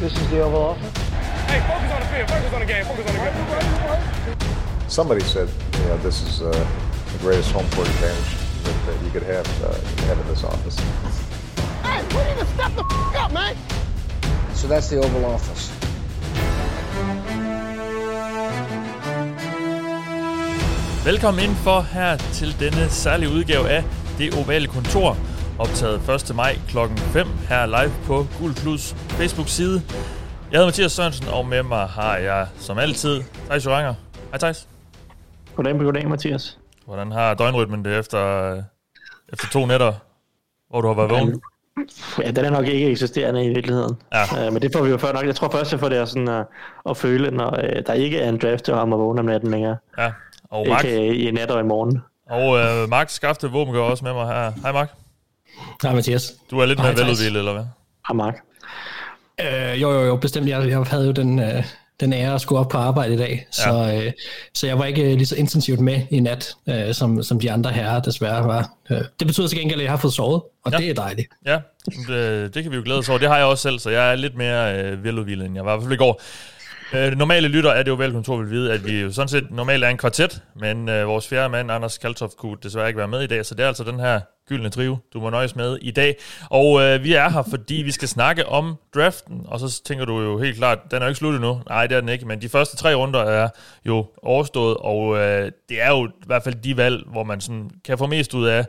This is the Oval Office. Hey, focus on the field. Focus on the game. Focus on the game. Somebody said, you know, this is uh, the greatest home court advantage that, that you could have, uh, have in this office. Hey, we need to step the f- up, man. So that's the Oval Office. Velkommen ind for her til denne særlige udgave af Det Ovale Kontor, optaget 1. maj kl. 5 her live på Gul Klus Facebook-side. Jeg hedder Mathias Sørensen, og med mig har jeg som altid Thijs Joranger. Hej Thijs. Goddag, goddag, Mathias. Hvordan har døgnrytmen det efter, efter to nætter, hvor du har været vågen? Ja, den er nok ikke eksisterende i virkeligheden. Ja. Uh, men det får vi jo før nok. Jeg tror først, jeg får det at, sådan, uh, at føle, når uh, der ikke er en draft til ham at vågne om natten længere. Ja, og Mark, Ikke uh, i nat og i morgen. og uh, Mark Skafte Våben gør også med mig her. Hej Mark. Hej Mathias. Du er lidt mere veludvildet, eller hvad? Hej, Mark. Øh, jo, jo, jo, bestemt. Jeg, jeg havde jo den, øh, den ære at skulle op på arbejde i dag, så, øh, så jeg var ikke øh, lige så intensivt med i nat, øh, som, som de andre herrer desværre var. Øh, det betyder til gengæld, at jeg har fået sovet, og Ja. ja. det er dejligt. Ja, det, det kan vi jo glæde os over. Det har jeg også selv, så jeg er lidt mere øh, veludvildet, end jeg var i hvert fald i går. Øh, normale lytter er det jo velkontor vil vide, at vi jo sådan set normalt er en kvartet, men øh, vores fjerde mand, Anders Kaltoff, kunne desværre ikke være med i dag, så det er altså den her gyldne trio, du må nøjes med i dag. Og øh, vi er her, fordi vi skal snakke om draften, og så tænker du jo helt klart, den er jo ikke slut endnu. Nej, det er den ikke, men de første tre runder er jo overstået, og øh, det er jo i hvert fald de valg, hvor man sådan kan få mest ud af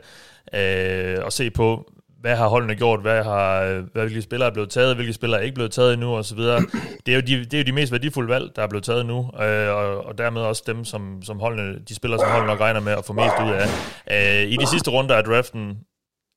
øh, at se på, hvad har holdene gjort, hvad har hvad, hvilke spillere er blevet taget, hvilke spillere er ikke blevet taget endnu, og så videre. Det er jo de, det er jo de mest værdifulde valg, der er blevet taget nu, øh, og, og dermed også dem, som, som holdene, de spillere, som holdene nok regner med at få mest ud af. Øh, I de sidste runder af draften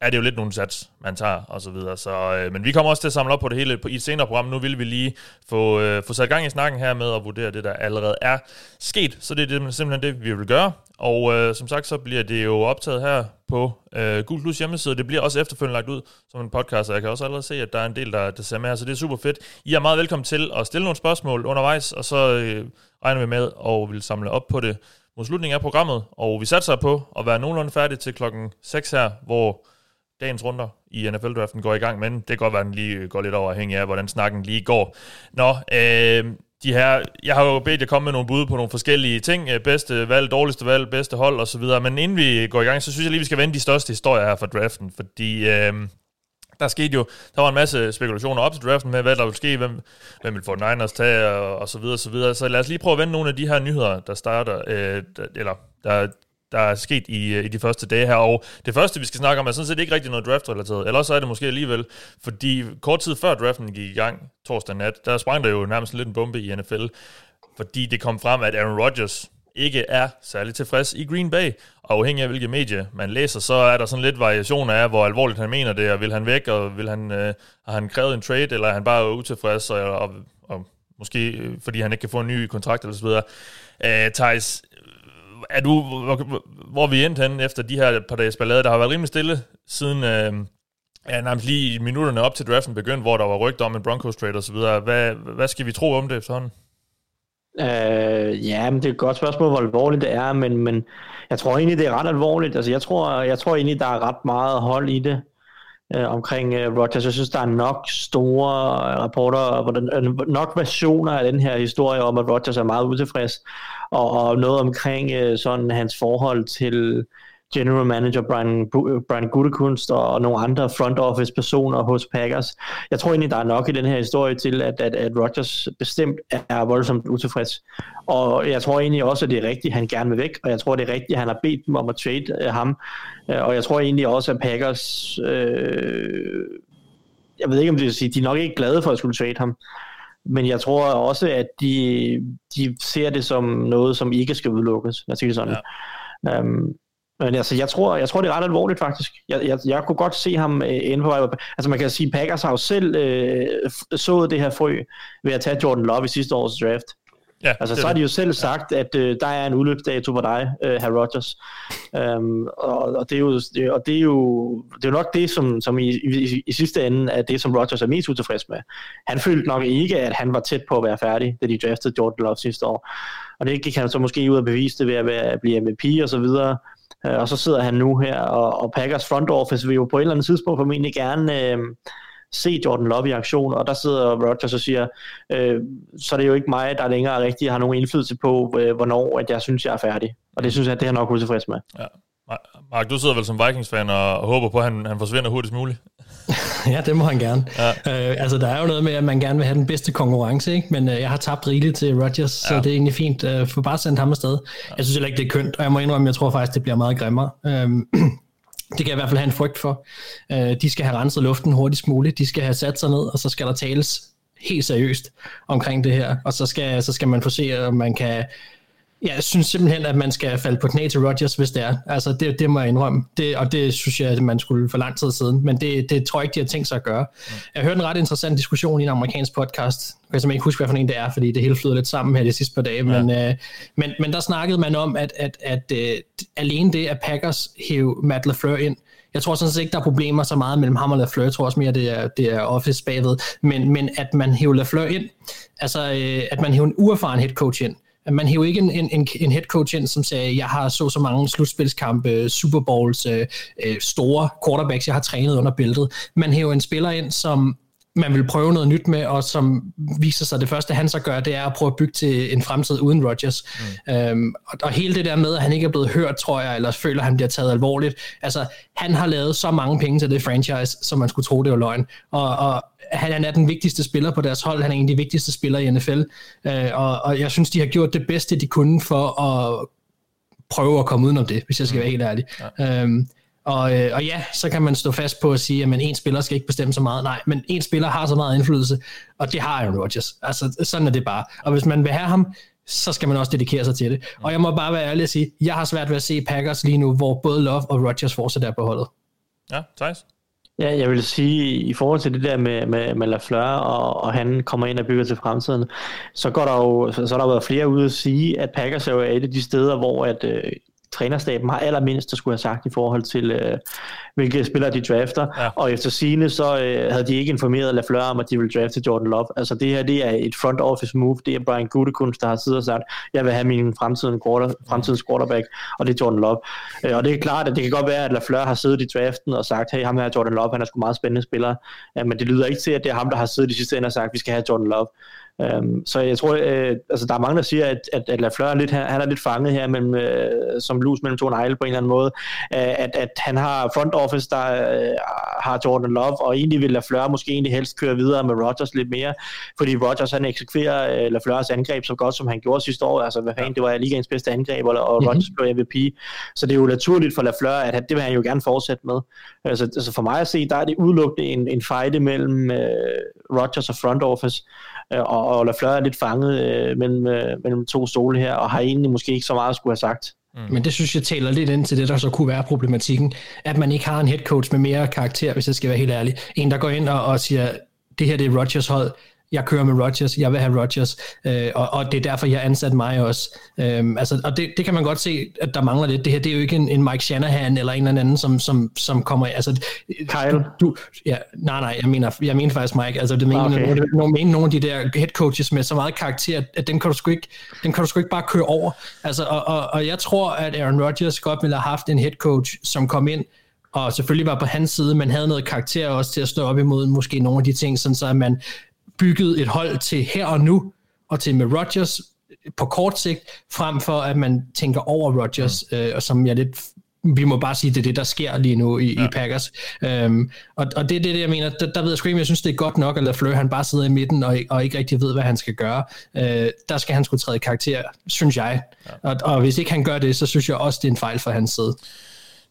er det jo lidt nogle sats, man tager, og så videre. Så, øh, men vi kommer også til at samle op på det hele på, i et senere program. Nu vil vi lige få, øh, få sat gang i snakken her med at vurdere det, der allerede er sket. Så det er det, simpelthen det, vi vil gøre. Og øh, som sagt, så bliver det jo optaget her på øh, Gul Plus hjemmeside. Det bliver også efterfølgende lagt ud som en podcast, og jeg kan også allerede se, at der er en del, der, der ser med her, så det er super fedt. I er meget velkommen til at stille nogle spørgsmål undervejs, og så øh, regner vi med og vil samle op på det mod slutningen af programmet. Og vi satser på at være nogenlunde færdige til klokken 6 her, hvor dagens runder i NFL-draften går i gang, men det kan godt være, at den lige går lidt over afhængig af, hvordan snakken lige går. Nå, øh, de her, jeg har jo bedt jer komme med nogle bud på nogle forskellige ting, øh, bedste valg, dårligste valg, bedste hold og så videre, men inden vi går i gang, så synes jeg lige, vi skal vende de største historier her fra draften, fordi øh, der skete jo, der var en masse spekulationer op til draften med, hvad der ville ske, hvem, hvem vil få Niners tage, og, og så videre, så videre. Så lad os lige prøve at vende nogle af de her nyheder, der starter, øh, der, eller der, der er sket i, øh, i de første dage her. Og det første, vi skal snakke om, er sådan set ikke rigtig noget draft-relateret. Eller så er det måske alligevel, fordi kort tid før draften gik i gang, torsdag nat, der sprang der jo nærmest lidt en bombe i NFL, fordi det kom frem, at Aaron Rodgers ikke er særlig tilfreds i Green Bay. Og afhængig af hvilke medier man læser, så er der sådan lidt variationer af, hvor alvorligt han mener det, og vil han væk, og vil han, øh, har han krævet en trade, eller er han bare utilfreds, og, og, og måske øh, fordi han ikke kan få en ny kontrakt, eller så videre. Øh, Thijs, er du, hvor, hvor vi endte henne efter de her par dages ballade? Der har været rimelig stille siden, øh, ja, nærmest lige i minutterne op til draften begyndte, hvor der var rygter om en Broncos trade og så videre. Hvad, hvad skal vi tro om det efterhånden? Øh, ja, men det er et godt spørgsmål, hvor alvorligt det er, men, men jeg tror egentlig, det er ret alvorligt. Altså, jeg tror, jeg tror egentlig, der er ret meget hold i det øh, omkring øh, Rogers. Jeg synes, der er nok store rapporter, hvordan, øh, nok versioner af den her historie om, at Rogers er meget utilfreds, og, og noget omkring øh, sådan hans forhold til general manager Brian, Brian Gutekunst og nogle andre front office personer hos Packers. Jeg tror egentlig, der er nok i den her historie til, at, at, at Rodgers bestemt er voldsomt utilfreds. Og jeg tror egentlig også, at det er rigtigt, at han gerne vil væk, og jeg tror, det er rigtigt, at han har bedt dem om at trade uh, ham. Uh, og jeg tror egentlig også, at Packers... Øh, jeg ved ikke, om det vil sige, de er nok ikke glade for at skulle trade ham. Men jeg tror også, at de, de ser det som noget, som ikke skal udelukkes. Jeg siger det sådan. Ja. Um, men altså, jeg tror, jeg tror, det er ret alvorligt faktisk. Jeg, jeg, jeg kunne godt se ham øh, inde på vej. Altså man kan sige, Packers har jo selv øh, sået det her frø ved at tage Jordan Love i sidste års draft. Ja, Altså så har de jo selv sagt, at øh, der er en udløbsdato på dig, øh, herr Rodgers. Um, og, og, det er jo, det, og det er jo, det er jo nok det, som, som i, i, i sidste ende er det, som Rodgers er mest utilfreds med. Han følte nok ikke, at han var tæt på at være færdig, da de draftede Jordan Love sidste år. Og det gik han så måske ud og bevise det ved at, være, at blive MVP og så videre. Øh, og så sidder han nu her, og, og Packers front office vil jo på et eller andet tidspunkt formentlig gerne... Øh, se Jordan Love i aktion, og der sidder Rodgers og siger, øh, så er det jo ikke mig, der længere rigtig har nogen indflydelse på, øh, hvornår at jeg synes, jeg er færdig. Og det synes jeg, det er nok utilfreds med. Ja. Mark, du sidder vel som Vikings-fan og, og håber på, at han, han forsvinder hurtigst muligt? ja, det må han gerne. Ja. Øh, altså, der er jo noget med, at man gerne vil have den bedste konkurrence, ikke? men øh, jeg har tabt rigeligt til Rodgers, ja. så det er egentlig fint. Øh, for bare sende ham afsted. Ja. Jeg synes heller ikke, det er kønt, og jeg må indrømme, jeg tror faktisk, det bliver meget grimmere. Øh, det kan jeg i hvert fald have en frygt for. Øh, de skal have renset luften hurtigst muligt, de skal have sat sig ned, og så skal der tales helt seriøst omkring det her, og så skal, så skal man få se, om man kan jeg synes simpelthen, at man skal falde på knæ til Rodgers, hvis det er. Altså, det, det må jeg indrømme. Det, og det synes jeg, at man skulle for lang tid siden. Men det, det tror jeg ikke, de har tænkt sig at gøre. Mm. Jeg hørte en ret interessant diskussion i en amerikansk podcast. Jeg kan simpelthen ikke huske, hvad for en det er, fordi det hele flyder lidt sammen her de sidste par dage. Ja. Men, øh, men, men der snakkede man om, at, at, at uh, alene det, at Packers hæve Matt LaFleur ind, jeg tror sådan set ikke, der er problemer så meget mellem ham og LaFleur. Jeg tror også mere, det er, det er office bagved. Men, men at man hæver LaFleur ind, altså øh, at man hæver en uerfaren head coach ind, man hæver ikke en, en, en head coach ind, som sagde, jeg har så så mange slutspilskampe, øh, Super Bowls, øh, øh, store quarterbacks, jeg har trænet under bæltet. Man hæver en spiller ind, som man vil prøve noget nyt med, og som viser sig, at det første, han så gør, det er at prøve at bygge til en fremtid uden Rodgers. Mm. Øhm, og, og hele det der med, at han ikke er blevet hørt, tror jeg, eller føler, at han bliver taget alvorligt. Altså, han har lavet så mange penge til det franchise, som man skulle tro, det var løgn. Og, og han er den vigtigste spiller på deres hold. Han er en af de vigtigste spillere i NFL. Øh, og, og jeg synes, de har gjort det bedste, de kunne for at prøve at komme udenom det, hvis jeg skal være helt ærlig. Ja. Øhm, og, øh, og ja, så kan man stå fast på at sige, at en spiller skal ikke bestemme så meget. Nej, men en spiller har så meget indflydelse, og det har Aaron Rodgers. Altså, sådan er det bare. Og hvis man vil have ham, så skal man også dedikere sig til det. Og jeg må bare være ærlig og sige, jeg har svært ved at se Packers lige nu, hvor både Love og Rodgers fortsat er på holdet. Ja, Thijs? Ja, jeg vil sige, i forhold til det der med, med, med Lafleur, og, og han kommer ind og bygger til fremtiden, så, går der jo, så, så der været flere ude at sige, at Packers er jo et af de steder, hvor at, øh, trænerstaben har allermindst at skulle have sagt i forhold til, øh, hvilke spillere de drafter. Ja. Og efter sine så øh, havde de ikke informeret LaFleur om, at de ville drafte Jordan Love. Altså det her, det er et front office move. Det er Brian Gutekunst, der har siddet og sagt, jeg vil have min fremtidens, quarter, fremtidens quarterback, og det er Jordan Love. Øh, og det er klart, at det kan godt være, at LaFleur har siddet i draften og sagt, hey, ham her Jordan Love, han er sgu meget spændende spiller. Ja, men det lyder ikke til, at det er ham, der har siddet i sidste ende og sagt, vi skal have Jordan Love. Um, så jeg tror, øh, altså der er mange, der siger, at, at, at Lafleur er lidt, han er lidt fanget her mellem, øh, som lus mellem to negle på en eller anden måde, at, at han har front office, der øh, har Jordan Love, og egentlig vil Lafleur måske egentlig helst køre videre med Rodgers lidt mere, fordi Rodgers han eksekverer øh, Lafleurs angreb så godt, som han gjorde sidste år, altså hvad fanden, det var ligaens bedste angreb, og, og mm-hmm. Rodgers blev MVP, så det er jo naturligt for Lafleur, at det vil han jo gerne fortsætte med. Altså, altså for mig at se, der er det udelukkende en, en fight mellem øh, Rodgers og front office, Øh, og, og Lafleur er lidt fanget øh, mellem, øh, mellem to stole her, og har egentlig måske ikke så meget at skulle have sagt. Mm. Men det synes jeg taler lidt ind til det, der så kunne være problematikken, at man ikke har en head coach med mere karakter, hvis jeg skal være helt ærlig. En, der går ind og, og siger, det her det er Rodgers hold, jeg kører med Rodgers, jeg vil have Rodgers, øh, og, og det er derfor, jeg har ansat mig også. Øhm, altså, og det, det kan man godt se, at der mangler lidt. Det her det er jo ikke en, en Mike Shanahan eller en eller anden, som, som, som kommer... Altså, Kyle? Du, ja, nej, nej, jeg mener, jeg mener faktisk Mike. Altså, det mener, okay. nogle, nogle, nogle af de der head coaches med så meget karakter, at den kan du sgu ikke, den kan du sgu ikke bare køre over. Altså, og, og, og jeg tror, at Aaron Rodgers godt ville have haft en head coach, som kom ind, og selvfølgelig var på hans side, men havde noget karakter også til at stå op imod måske nogle af de ting, sådan så at man bygget et hold til her og nu, og til med Rodgers på kort sigt, frem for at man tænker over Rodgers, mm. øh, og som jeg lidt vi må bare sige, det er det, der sker lige nu i, ja. i Packers. Um, og, og det er det, jeg mener, der, der ved jeg sgu ikke, jeg synes, det er godt nok, at LaFleur, han bare sidder i midten og, og ikke rigtig ved, hvad han skal gøre. Uh, der skal han skulle træde karakter, synes jeg. Ja. Og, og hvis ikke han gør det, så synes jeg også, det er en fejl for hans side.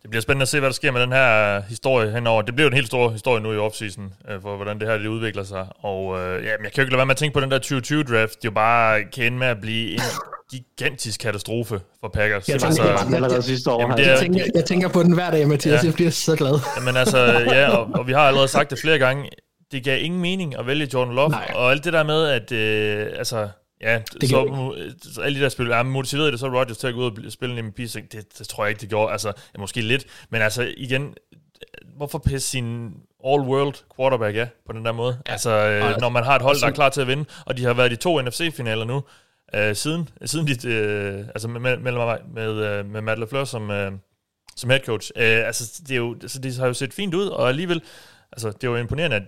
Det bliver spændende at se, hvad der sker med den her historie henover. Det bliver en helt stor historie nu i offseason, øh, for hvordan det her det udvikler sig. Og øh, ja, men jeg kan jo ikke lade være med at tænke på den der 2020-draft. Det jo bare kan med at blive en gigantisk katastrofe for Packers. Jeg, altså, jeg, jeg, jeg, jamen, det er, jeg, tænker, jeg tænker på den hver dag, Mathias. Ja. Jeg bliver så glad. Jamen altså, ja, og, og vi har allerede sagt det flere gange. Det gav ingen mening at vælge Jordan Love. Nej. Og alt det der med, at øh, altså, Ja, det så, så alle de der spil, er motiveret det så Rodgers til at gå ud og spille en MVP, det, det tror jeg ikke, det gjorde. Altså, ja, måske lidt, men altså igen, hvorfor pisse sin all-world quarterback af på den der måde? Ja. Altså, øh, når man har et hold, der er klar til at vinde, og de har været i to NFC-finaler nu, øh, siden, siden de, øh, altså med, med, med, med, øh, med Matt LaFleur som, øh, som head coach. Øh, altså, det, er jo, altså, det har jo set fint ud, og alligevel, altså, det er jo imponerende, at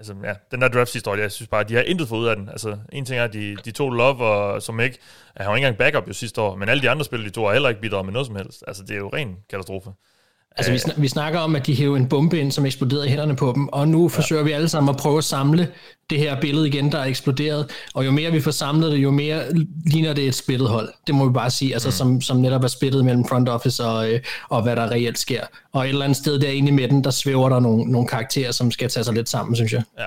altså, ja, den der draft sidste år, jeg synes bare, at de har intet fået ud af den. Altså, en ting er, at de, de to Love, og, som ikke, han var ikke engang backup jo sidste år, men alle de andre spillere, de to har heller ikke bidraget med noget som helst. Altså, det er jo ren katastrofe. Altså, vi, sn- vi snakker om, at de hæver en bombe ind, som eksploderede i hænderne på dem, og nu forsøger vi alle sammen at prøve at samle det her billede igen, der er eksploderet, og jo mere vi får samlet det, jo mere ligner det et splittet hold. Det må vi bare sige, altså, mm. som, som netop er splittet mellem front office og, øh, og hvad der reelt sker. Og et eller andet sted derinde i midten, der svæver der nogle, nogle karakterer, som skal tage sig lidt sammen, synes jeg. Ja.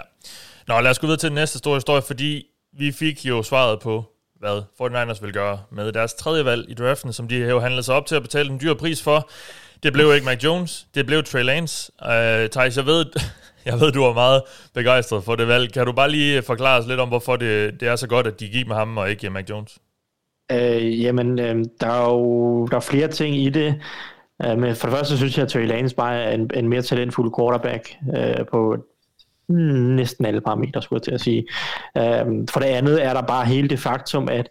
Nå, lad os gå videre til den næste store historie, fordi vi fik jo svaret på, hvad 49ers vil gøre med deres tredje valg i draften, som de jo handlede sig op til at betale en dyr pris for. Det blev ikke Mac Jones, det blev Trey Lance. Uh, Thijs, jeg ved, jeg ved, du er meget begejstret for det valg. Kan du bare lige forklare os lidt om, hvorfor det, det er så godt, at de gik med ham og ikke Mac Jones? Øh, jamen, øh, der er jo der er flere ting i det. Øh, men for det første synes jeg, at Trey Lance bare er en, en mere talentfuld quarterback øh, på næsten alle parametre, skulle jeg til at sige. Øh, for det andet er der bare hele det faktum, at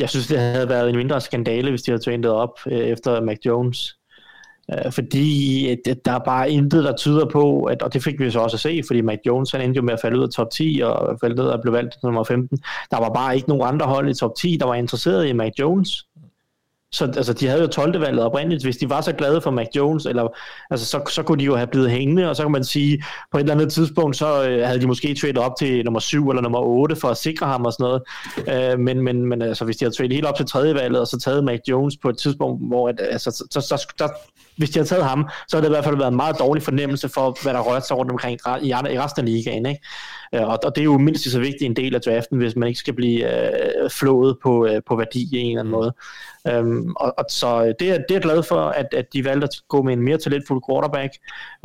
jeg synes, det havde været en mindre skandale, hvis de havde trænet op øh, efter Mac Jones. Øh, fordi at, der er bare intet, der tyder på, at, og det fik vi så også at se, fordi Matt Jones han endte jo med at falde ud af top 10 og falde ned og blev valgt nummer 15. Der var bare ikke nogen andre hold i top 10, der var interesseret i Matt Jones. Så altså, de havde jo 12. valget oprindeligt. Hvis de var så glade for Mac Jones, eller, altså, så, så kunne de jo have blevet hængende, og så kan man sige, på et eller andet tidspunkt, så øh, havde de måske tradet op til nummer 7 eller nummer 8 for at sikre ham og sådan noget. Øh, men, men, men altså, hvis de havde tradet helt op til tredje valget, og så taget Mac Jones på et tidspunkt, hvor at, altså, så, så, så, så, hvis de havde taget ham, så havde det i hvert fald været en meget dårlig fornemmelse for, hvad der rørte sig rundt omkring i, i resten af ligaen. Ikke? Øh, og, og det er jo mindst så vigtig en del af draften, hvis man ikke skal blive øh, flået på, øh, på værdi i en eller anden måde. Øhm, og, og så det er, det er glad for, at, at de valgte at gå med en mere talentfuld quarterback,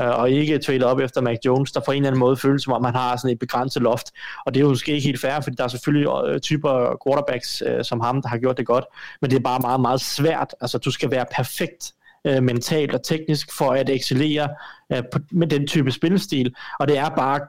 øh, og ikke trade op efter Mac Jones, der på en eller anden måde føles som om, man har sådan et begrænset loft. Og det er jo måske ikke helt fair, fordi der er selvfølgelig øh, typer quarterbacks øh, som ham, der har gjort det godt, men det er bare meget, meget svært. Altså, du skal være perfekt øh, mentalt og teknisk for at excellere øh, på, med den type spilstil. Og det er bare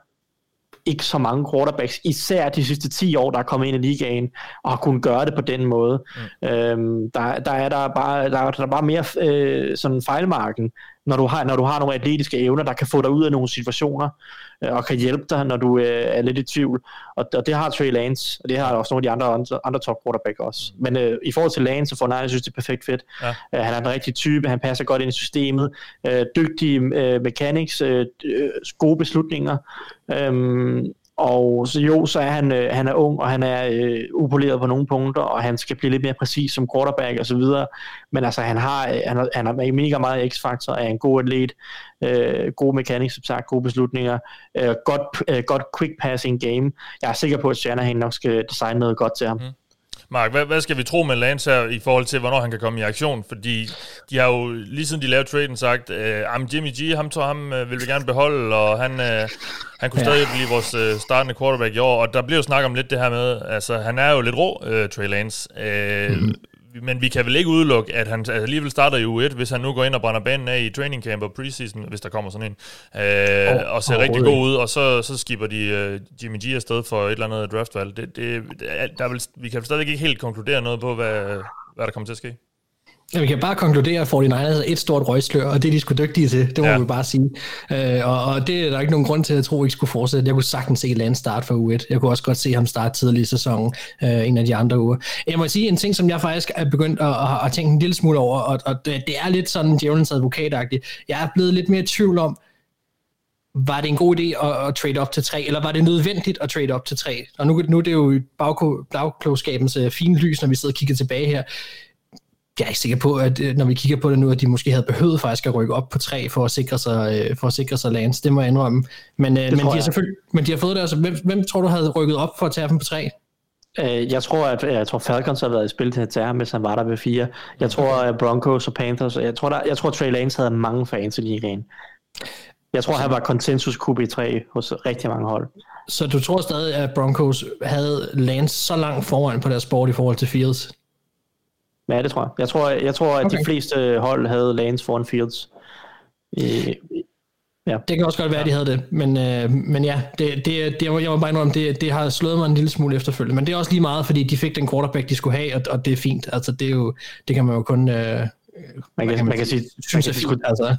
ikke så mange quarterbacks, især de sidste 10 år, der er kommet ind i ligaen, og har kunnet gøre det på den måde. Mm. Øhm, der, der, er der, bare, der, er, der er bare mere øh, sådan fejlmarken, når du, har, når du har nogle atletiske evner, der kan få dig ud af nogle situationer, øh, og kan hjælpe dig, når du øh, er lidt i tvivl. Og, og det har Trey Lance, og det har også nogle af de andre, andre top quarterback også. Mm. Men øh, i forhold til Lance, så får jeg synes, det er perfekt fedt. Ja. Øh, han er en rigtig type, han passer godt ind i systemet, øh, dygtig øh, mechanics, øh, øh gode beslutninger, øh, og så jo, så er han, øh, han er ung, og han er øh, upoleret på nogle punkter, og han skal blive lidt mere præcis som quarterback og så videre. Men altså, han har, øh, han har, han har mega meget x-faktor, er en god atlet, øh, god mekanik, som sagt, gode beslutninger, øh, godt, øh, godt quick passing game. Jeg er sikker på, at Shanahan nok skal designe noget godt til ham. Mm. Mark, hvad, hvad skal vi tro med Lance her i forhold til, hvornår han kan komme i aktion? Fordi de har jo lige siden de lavede traden sagt, øh, Jimmy G, ham, tog, ham øh, vil vi gerne beholde, og han, øh, han kunne ja. stadig blive vores øh, startende quarterback i år. Og der bliver jo snakket om lidt det her med, altså han er jo lidt rå, øh, Trey Lance. Øh, mm men vi kan vel ikke udelukke, at han altså, alligevel starter i U1, hvis han nu går ind og brænder banen af i training camp og preseason, hvis der kommer sådan en, øh, oh, og ser oh, rigtig god ud, og så, så skipper de uh, Jimmy G afsted for et eller andet draftvalg. Det, det, der vil, vi kan stadig ikke helt konkludere noget på, hvad, hvad der kommer til at ske. Ja, vi kan bare konkludere, at 49ers er et stort røgslør, og det er de sgu dygtige til, det må ja. vi bare sige. Øh, og, og det er der ikke nogen grund til, at jeg tror, ikke skulle fortsætte. Jeg kunne sagtens se Lance start for U1. Jeg kunne også godt se ham starte tidlig i sæsonen, øh, en af de andre uger. Jeg må sige en ting, som jeg faktisk er begyndt at, at, at tænke en lille smule over, og, og det, det er lidt sådan djævelens advokatagtigt. Jeg er blevet lidt mere i tvivl om, var det en god idé at, at trade op til 3, eller var det nødvendigt at trade op til 3? Og nu, nu er det jo bagklogskabens uh, fine lys, når vi sidder og kigger tilbage her jeg er ikke sikker på, at øh, når vi kigger på det nu, at de måske havde behøvet faktisk at rykke op på tre for at sikre sig, øh, for at sikre sig Lance. Det må jeg indrømme. Men, øh, men, de har selvfølgelig, men de har fået det. Altså, hvem, hvem tror du havde rykket op for at tage dem på tre? Jeg tror, at jeg tror Falcons har været i spil til at tage ham, hvis han var der ved fire. Jeg tror, at Broncos og Panthers, jeg tror, der, jeg tror Trey Lance havde mange fans i ligaen. Jeg tror, han var konsensus QB3 hos rigtig mange hold. Så du tror stadig, at Broncos havde Lance så langt foran på deres sport i forhold til Fields? Ja, det tror jeg. Jeg tror, jeg tror at okay. de fleste hold havde Lance foran Fields. I, ja. Det kan også godt være, at de havde det, men, øh, men ja, det, det, det, jeg må bare indrømme, det, det har slået mig en lille smule efterfølgende, men det er også lige meget, fordi de fik den quarterback, de skulle have, og, og det er fint. Altså, det, er jo, det kan man jo kun... Øh, man kan, man kan sige, synes, man kan, altså.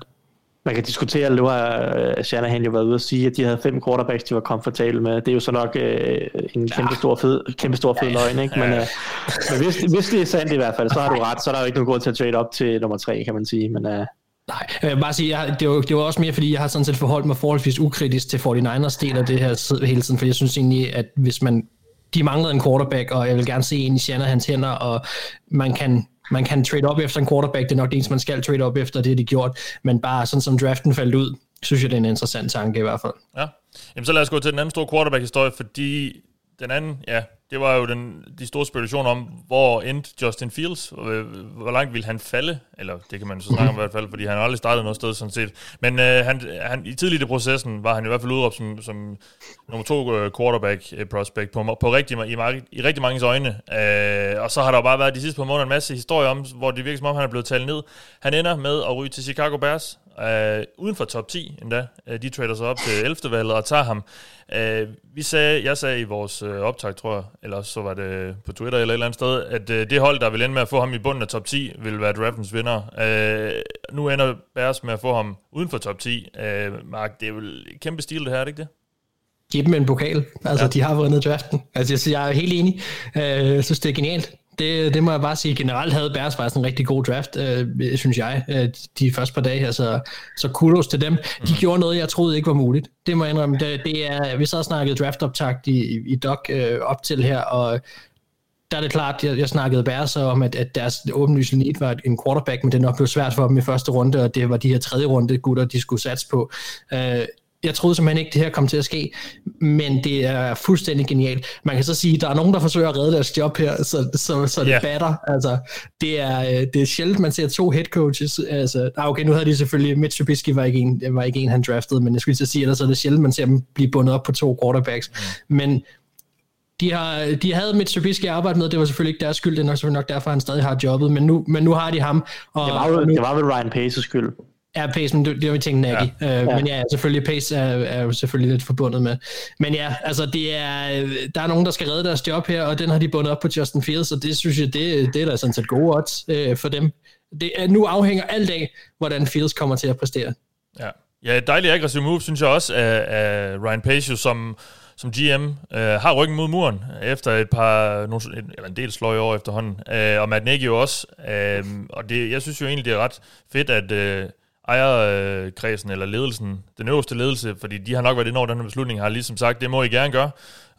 Man kan diskutere, nu har uh, Shanahan jo været ude og sige, at de havde fem quarterbacks, de var komfortable med. Det er jo så nok uh, en kæmpe stor fed, kæmpe stor fed løgn, ikke? Men, uh, men hvis, hvis det er sandt i hvert fald, så har du ret, så er der jo ikke nogen grund til at trade op til nummer tre, kan man sige. Men, uh, Nej, jeg vil bare sige, jeg, det, var, det var også mere, fordi jeg har sådan set forholdt mig forholdsvis ukritisk til 49ers del af det her hele tiden, for jeg synes egentlig, at hvis man de manglede en quarterback, og jeg vil gerne se en i Shanahans hænder, og man kan, man kan trade op efter en quarterback, det er nok det eneste, man skal trade op efter, det er det gjort, men bare sådan som draften faldt ud, synes jeg, det er en interessant tanke i hvert fald. Ja, Jamen, så lad os gå til den anden store quarterback-historie, fordi den anden, ja, det var jo den, de store spekulationer om, hvor endte Justin Fields, hvor langt ville han falde, eller det kan man så snakke om i hvert fald, fordi han har aldrig startet noget sted sådan set. Men øh, han, han, i tidligt i processen var han i hvert fald udråbt som, som nummer to øh, quarterback øh, prospect på, på rigtig, i, i rigtig mange øjne. Øh, og så har der jo bare været de sidste par måneder en masse historier om, hvor det virker som om, han er blevet talt ned. Han ender med at ryge til Chicago Bears, øh, uden for top 10 endda. Øh, de trader sig op til 11. valget og tager ham. Øh, vi sagde, jeg sagde i vores øh, optag, tror jeg, eller så var det på Twitter eller et eller andet sted, at øh, det hold, der vil ende med at få ham i bunden af top 10, vil være draftens vinder. Øh, nu ender Bears med at få ham uden for top 10. Øh, Mark, det er et kæmpe stil det her, er det ikke det? Giv dem en pokal. Altså, ja. de har vundet draften. Altså, jeg er helt enig. Øh, jeg synes, det er genialt. Det, det må jeg bare sige. Generelt havde Bears faktisk en rigtig god draft, øh, synes jeg, øh, de første par dage her, så, så kudos til dem. De mm. gjorde noget, jeg troede ikke var muligt. Det må jeg indrømme. Det, det er, vi så snakket draftoptakt i, i doc øh, op til her, og der er det klart, jeg, jeg snakkede Bears om, at, at deres åbenlyse need var en quarterback, men det nok blev svært for dem i første runde, og det var de her tredje runde gutter, de skulle satse på. Øh, jeg troede simpelthen ikke, det her kom til at ske, men det er fuldstændig genialt. Man kan så sige, at der er nogen, der forsøger at redde deres job her, så, så, så det yeah. batter. Altså, det, er, øh, det er sjældent, man ser to head coaches. Altså, ah, okay, nu havde de selvfølgelig, Mitch Trubisky var ikke en, var ikke en han draftede, men jeg skulle så sige, ellers er det sjældent, man ser dem blive bundet op på to quarterbacks. Mm. Men de, har, de havde Mitch Trubisky arbejdet med, det var selvfølgelig ikke deres skyld, det er nok, selvfølgelig nok derfor, han stadig har jobbet, men nu, men nu har de ham. Og, det, var jo, nu, det var vel Ryan Pace's skyld. Ja, Pace, men det, det var vi tænkt Nagy. Ja. Øh, ja. Men ja, selvfølgelig, Pace er, er jo selvfølgelig lidt forbundet med. Men ja, altså det er, der er nogen, der skal redde deres job her, og den har de bundet op på Justin Fields, og det synes jeg, det, det er da sådan set gode odds øh, for dem. Det, er, nu afhænger alt af, hvordan Fields kommer til at præstere. Ja, ja dejligt aggressiv move, synes jeg også, af, af Ryan Pace, som som GM øh, har ryggen mod muren efter et par, nogle, eller en del sløje år efterhånden. Øh, og Matt Nagy jo også. Øh, og det, jeg synes jo egentlig, det er ret fedt, at øh, ejerkredsen eller ledelsen, den øverste ledelse, fordi de har nok været ind over den her beslutning, har ligesom sagt, det må I gerne gøre,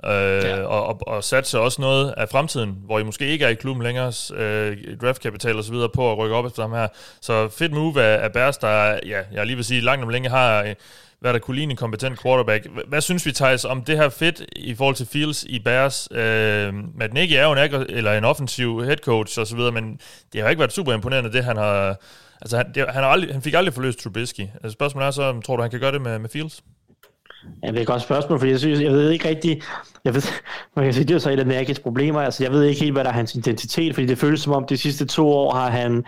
øh, ja. og, og, og satse også noget af fremtiden, hvor I måske ikke er i klubben længere, øh, draftkapital og så videre på at rykke op efter dem her. Så fedt move af, af Bears, der, ja, jeg lige vil sige, langt om længe har øh, hvad der kunne ligne en kompetent quarterback. Hvad synes vi, Thijs, om det her fedt i forhold til Fields i Bears? Øh, Matt Nagy er jo en, eller en offensiv head coach og så videre, men det har ikke været super imponerende, det han har Altså, han, det, han, har aldrig, han fik aldrig forløst Trubisky. Altså, spørgsmålet er så, tror du, han kan gøre det med, med Fields? Ja, det er et godt spørgsmål, for jeg synes, jeg ved ikke rigtig, jeg ved, man kan sige, det er så et af Nærkes problemer, altså jeg ved ikke helt, hvad der er hans identitet, fordi det føles som om, de sidste to år har han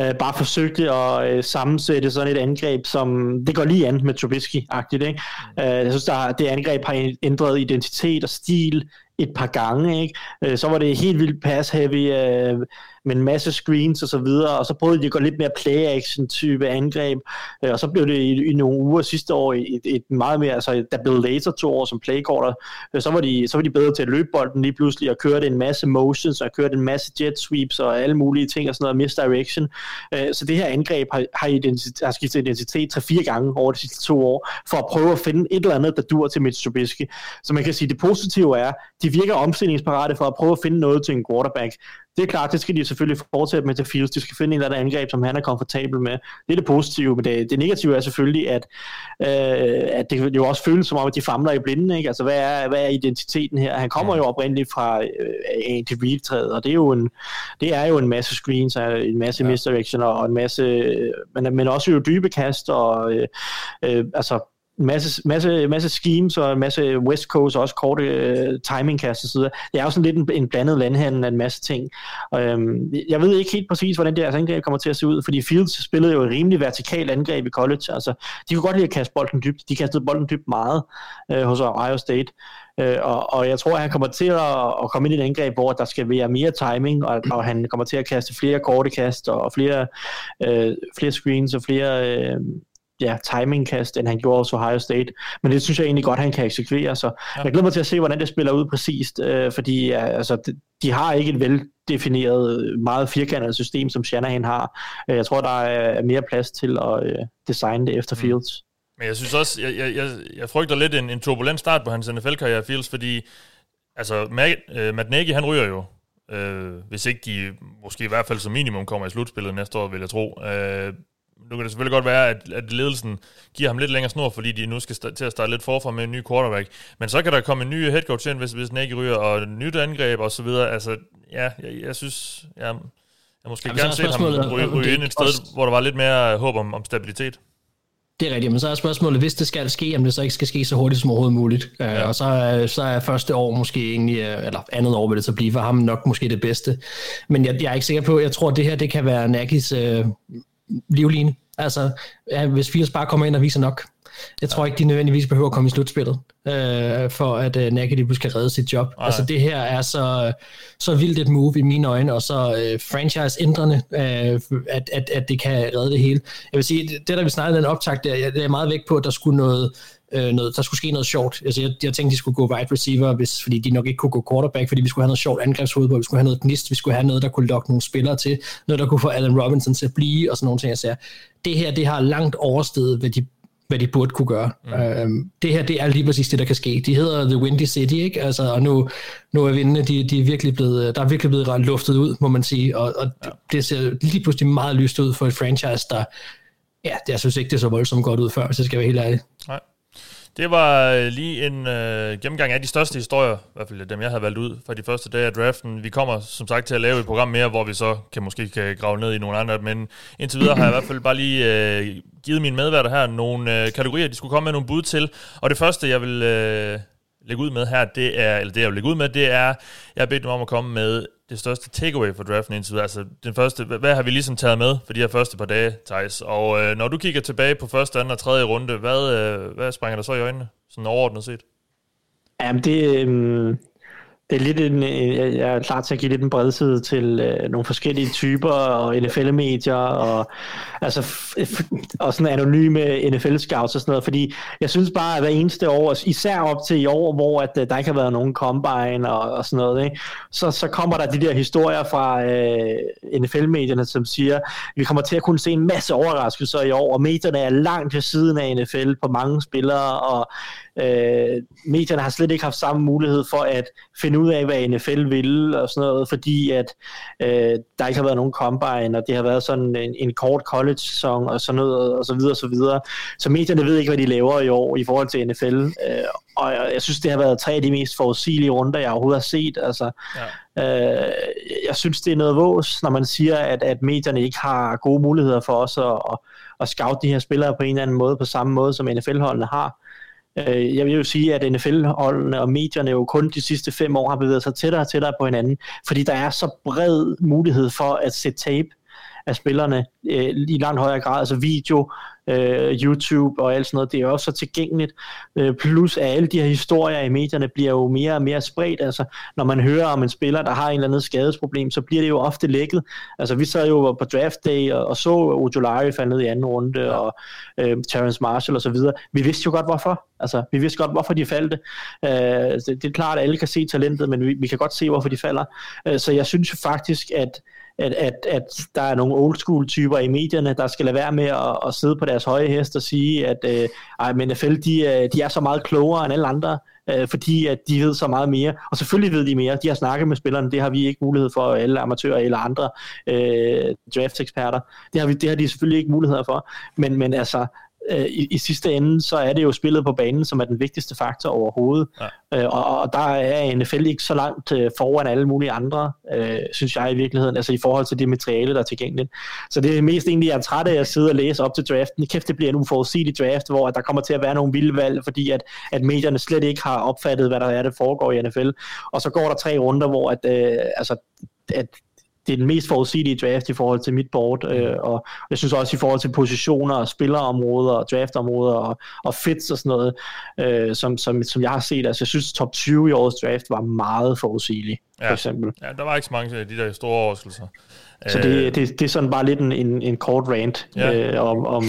øh, bare forsøgt at øh, sammensætte sådan et angreb, som, det går lige an med Trubisky-agtigt, ikke? Øh, jeg synes, der, det angreb har ændret identitet og stil et par gange, ikke? Øh, så var det helt vildt pass-heavy, øh, med en masse screens og så videre, og så prøvede de at gå lidt mere play-action type angreb, øh, og så blev det i, i nogle uger sidste år et, et meget mere, altså der blev Laser to år som playcaller, øh, så var, de, så var de bedre til at løbe bolden lige pludselig, og kørte en masse motions, og kørte en masse jet sweeps, og alle mulige ting, og sådan noget, misdirection. Øh, så det her angreb har, har, identitet, har skiftet identitet 3-4 gange over de sidste to år, for at prøve at finde et eller andet, der dur til Mitch Trubisky. Så man kan sige, det positive er, de virker omstillingsparate for at prøve at finde noget til en quarterback. Det er klart, det skal de selvfølgelig fortsætte med til Fields. De skal finde en eller anden angreb, som han er komfortabel med. Det er det positive, men det, det negative er selvfølgelig, at, øh, at det jo også føles som om, at de famler i blinden. Ikke? Altså, hvad er, hvad er identiteten her? Han kommer jo oprindeligt fra øh, Andy Reid-træet, og det er, jo en, det er jo en masse screens, en masse ja. misdirection og en masse, men, men også jo dybe kast og øh, øh, altså masse, masse, masse schemes og en masse West Coast og også korte øh, timingkast og så videre. Det er jo sådan lidt en, en blandet landhandel af en masse ting. Og, øhm, jeg ved ikke helt præcis, hvordan deres angreb altså, kommer til at se ud, fordi Fields spillede jo et rimelig vertikalt angreb i college. Altså, de kunne godt lide at kaste bolden dybt. De kastede bolden dybt meget øh, hos Ohio State. Øh, og, og jeg tror, at han kommer til at, at komme ind i et angreb, hvor der skal være mere timing, og, og han kommer til at kaste flere korte kast og flere, øh, flere screens og flere... øh, ja, timingkast, end han gjorde hos Ohio State. Men det synes jeg egentlig godt, han kan eksekvere. Så ja. jeg glæder mig til at se, hvordan det spiller ud præcist, øh, fordi ja, altså, de, de har ikke et veldefineret, meget firkantet system, som Shanahan har. Øh, jeg tror, der er mere plads til at øh, designe det efter mm. Fields. Men jeg synes også, jeg, jeg, jeg, jeg frygter lidt en, en turbulent start på hans NFL-karriere, Fields, fordi altså, Matt, uh, Matt Nagy, han ryger jo Øh, hvis ikke de måske i hvert fald som minimum kommer i slutspillet næste år, vil jeg tro. Øh, nu kan det selvfølgelig godt være, at, at ledelsen giver ham lidt længere snor, fordi de nu skal til at starte lidt forfra med en ny quarterback. Men så kan der komme en ny head coach ind, hvis, hvis Nagy ryger, og et nyt angreb og så videre. Altså, ja, jeg, jeg synes, ja, jeg måske Jamen, gerne set ham ryge, ryge ind et sted, også... hvor der var lidt mere håb om, om stabilitet. Det er rigtigt, men så er spørgsmålet, hvis det skal ske, om det så ikke skal ske så hurtigt som overhovedet muligt. Øh, ja. og så, så er første år måske egentlig, øh, eller andet år vil det så blive for ham nok måske det bedste. Men jeg, jeg er ikke sikker på, jeg tror, at det her det kan være Nagis øh, livline. Altså, ja, hvis Fields bare kommer ind og viser nok, jeg tror ikke, de nødvendigvis behøver at komme i slutspillet, øh, for at øh, Nagy skal redde sit job. Ej. Altså det her er så, så vildt et move i mine øjne, og så øh, franchise-ændrende, øh, at, at, at det kan redde det hele. Jeg vil sige, det der vi snakkede den optag, der, det er meget væk på, at der skulle noget, øh, noget, der skulle ske noget sjovt. Altså, jeg, jeg tænkte, de skulle gå wide receiver, hvis, fordi de nok ikke kunne gå quarterback, fordi vi skulle have noget sjovt angrebshoved på, vi skulle have noget gnist, vi skulle have noget, der kunne lokke nogle spillere til, noget, der kunne få Allen Robinson til at blive, og sådan nogle ting. Jeg siger, det her, det har langt overstedet, hvad de hvad de burde kunne gøre. Mm. Øhm, det her, det er lige præcis det, der kan ske. De hedder The Windy City, ikke? Altså, og nu, nu er vindene, de, de er virkelig blevet, der er virkelig blevet luftet ud, må man sige, og, og ja. det, ser lige pludselig meget lyst ud for et franchise, der, ja, det, jeg synes ikke, det så voldsomt godt ud før, hvis jeg skal være helt ærlig. Nej. Det var øh, lige en øh, gennemgang af de største historier, i hvert fald dem, jeg havde valgt ud fra de første dage af draften. Vi kommer som sagt til at lave et program mere, hvor vi så kan måske kan grave ned i nogle andre, men indtil videre har jeg i hvert fald bare lige øh, givet mine medværter her nogle øh, kategorier, de skulle komme med nogle bud til. Og det første, jeg vil øh, lægge ud med her, det er, eller det jeg vil lægge ud med, det er, jeg har bedt dem om at komme med det største takeaway for draften indtil videre? Altså, den første, hvad har vi ligesom taget med for de her første par dage, Thijs? Og øh, når du kigger tilbage på første, anden og tredje runde, hvad, øh, hvad springer der så i øjnene, sådan overordnet set? Jamen, det, øh, det er lidt en, jeg er klar til at give lidt en bredside til øh, nogle forskellige typer og NFL-medier og, altså, og sådan anonyme NFL-scouts og sådan noget, fordi jeg synes bare, at hver eneste år, især op til i år, hvor at, øh, der ikke har været nogen combine og, og sådan noget, ikke? Så, så kommer der de der historier fra øh, NFL-medierne, som siger, at vi kommer til at kunne se en masse overraskelser i år, og medierne er langt til siden af NFL på mange spillere, og Øh, medierne har slet ikke haft samme mulighed for at finde ud af, hvad NFL vil og sådan noget, fordi at øh, der ikke har været nogen combine, og det har været sådan en, en kort college-sæson og sådan noget, og så videre og så videre. Så medierne ved ikke, hvad de laver i år i forhold til NFL, øh, og jeg, jeg synes, det har været tre af de mest forudsigelige runder, jeg overhovedet har set. Altså, ja. øh, jeg synes, det er noget vås, når man siger, at, at medierne ikke har gode muligheder for os at, at, at scout de her spillere på en eller anden måde, på samme måde som NFL-holdene har. Øh, jeg vil jo sige, at NFL-holdene og medierne jo kun de sidste fem år har bevæget sig tættere og tættere på hinanden, fordi der er så bred mulighed for at sætte tape af spillerne øh, i langt højere grad, altså video, øh, YouTube og alt sådan noget, det er jo også så tilgængeligt. Øh, plus at alle de her historier i medierne bliver jo mere og mere spredt. Altså, når man hører om en spiller, der har en eller anden skadesproblem, så bliver det jo ofte lækket. Altså, vi sad jo på draft day og, og så Ojolari falde ned i anden runde, og øh, Terrence Marshall og så videre. Vi vidste jo godt, hvorfor. Altså, vi vidste godt, hvorfor de faldt. Øh, det, det er klart, at alle kan se talentet, men vi, vi kan godt se, hvorfor de falder. Øh, så jeg synes jo faktisk, at at, at, at der er nogle old school typer i medierne, der skal lade være med at, at sidde på deres høje hest og sige, at øh, ej, men NFL, de, øh, de er så meget klogere end alle andre, øh, fordi at de ved så meget mere. Og selvfølgelig ved de mere. De har snakket med spillerne, det har vi ikke mulighed for, alle amatører eller andre øh, draft-eksperter. Det har, vi, det har de selvfølgelig ikke mulighed for. Men, men altså, øh, i, i sidste ende, så er det jo spillet på banen, som er den vigtigste faktor overhovedet. Ja. Øh, og, og der er NFL ikke så langt øh, foran alle mulige andre, øh, synes jeg i virkeligheden, altså i forhold til det materiale, der er tilgængeligt. Så det er mest egentlig, jeg er træt af at sidde og læse op til draften. Kæft, det bliver en uforudsigelig draft, hvor der kommer til at være nogle vilde valg, fordi at, at medierne slet ikke har opfattet, hvad der er, det foregår i NFL. Og så går der tre runder, hvor at, øh, altså, at det er den mest forudsigelige draft i forhold til mit board, øh, mm. og jeg synes også i forhold til positioner og spillerområder og draftområder og, og fits og sådan noget, øh, som, som, som jeg har set. Altså jeg synes top 20 i årets draft var meget forudsigelig, ja. for eksempel. Ja, der var ikke så mange af de der store overraskelser. Så det, øh. det, det er sådan bare lidt en, en, en kort rant ja. øh, om, om,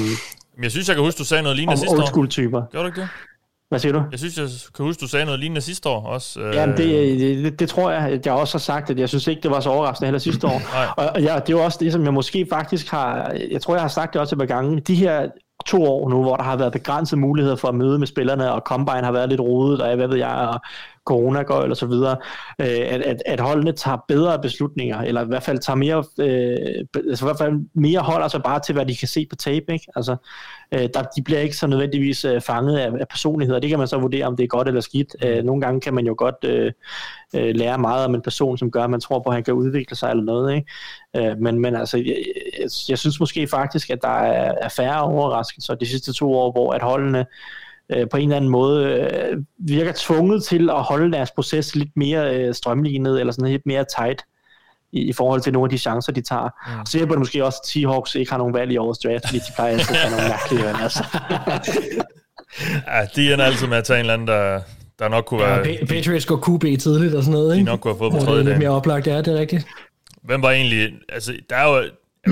Men jeg synes, jeg kan huske, du sagde noget lignende om sidste old år. school typer. Gjorde du ikke det? Hvad siger du? Jeg synes, jeg kan huske, du sagde noget lignende sidste år også. Øh, Jamen, det, det, det tror jeg, at jeg også har sagt, at jeg synes ikke, det var så overraskende heller sidste år. Nej. Og jeg, det er jo også det, som jeg måske faktisk har, jeg tror, jeg har sagt det også et par gange, de her to år nu, hvor der har været begrænsede muligheder for at møde med spillerne, og Combine har været lidt rodet, og hvad ved jeg, og corona går eller så videre, øh, at, at, at holdene tager bedre beslutninger, eller i hvert fald tager mere, øh, altså i hvert fald mere holder sig bare til, hvad de kan se på tape, ikke? Altså, øh, der, de bliver ikke så nødvendigvis øh, fanget af, af personligheder. Det kan man så vurdere, om det er godt eller skidt. Øh, nogle gange kan man jo godt øh, øh, lære meget om en person, som gør, at man tror på, at han kan udvikle sig eller noget. Ikke? Øh, men, men altså, jeg, jeg, jeg synes måske faktisk, at der er, er færre overraskelser de sidste to år, hvor at holdene øh, på en eller anden måde øh, virker tvunget til at holde deres proces lidt mere øh, strømlignet, eller sådan lidt mere tight i, i forhold til nogle af de chancer, de tager. Mm. Så hjælper det måske også, at Seahawks ikke har nogen valg i årets draft, fordi de plejer altid at have nogle mærkelige valg. Altså. Ja, de ender altid med at tage en eller anden, der, der nok kunne Ja, være... Pa- Patriots går QB tidligt og sådan noget, ikke? nok kunne have fået på det tredje er lidt dagen. mere oplagt, ja, det er rigtigt. Hvem var egentlig... Altså, der er jo...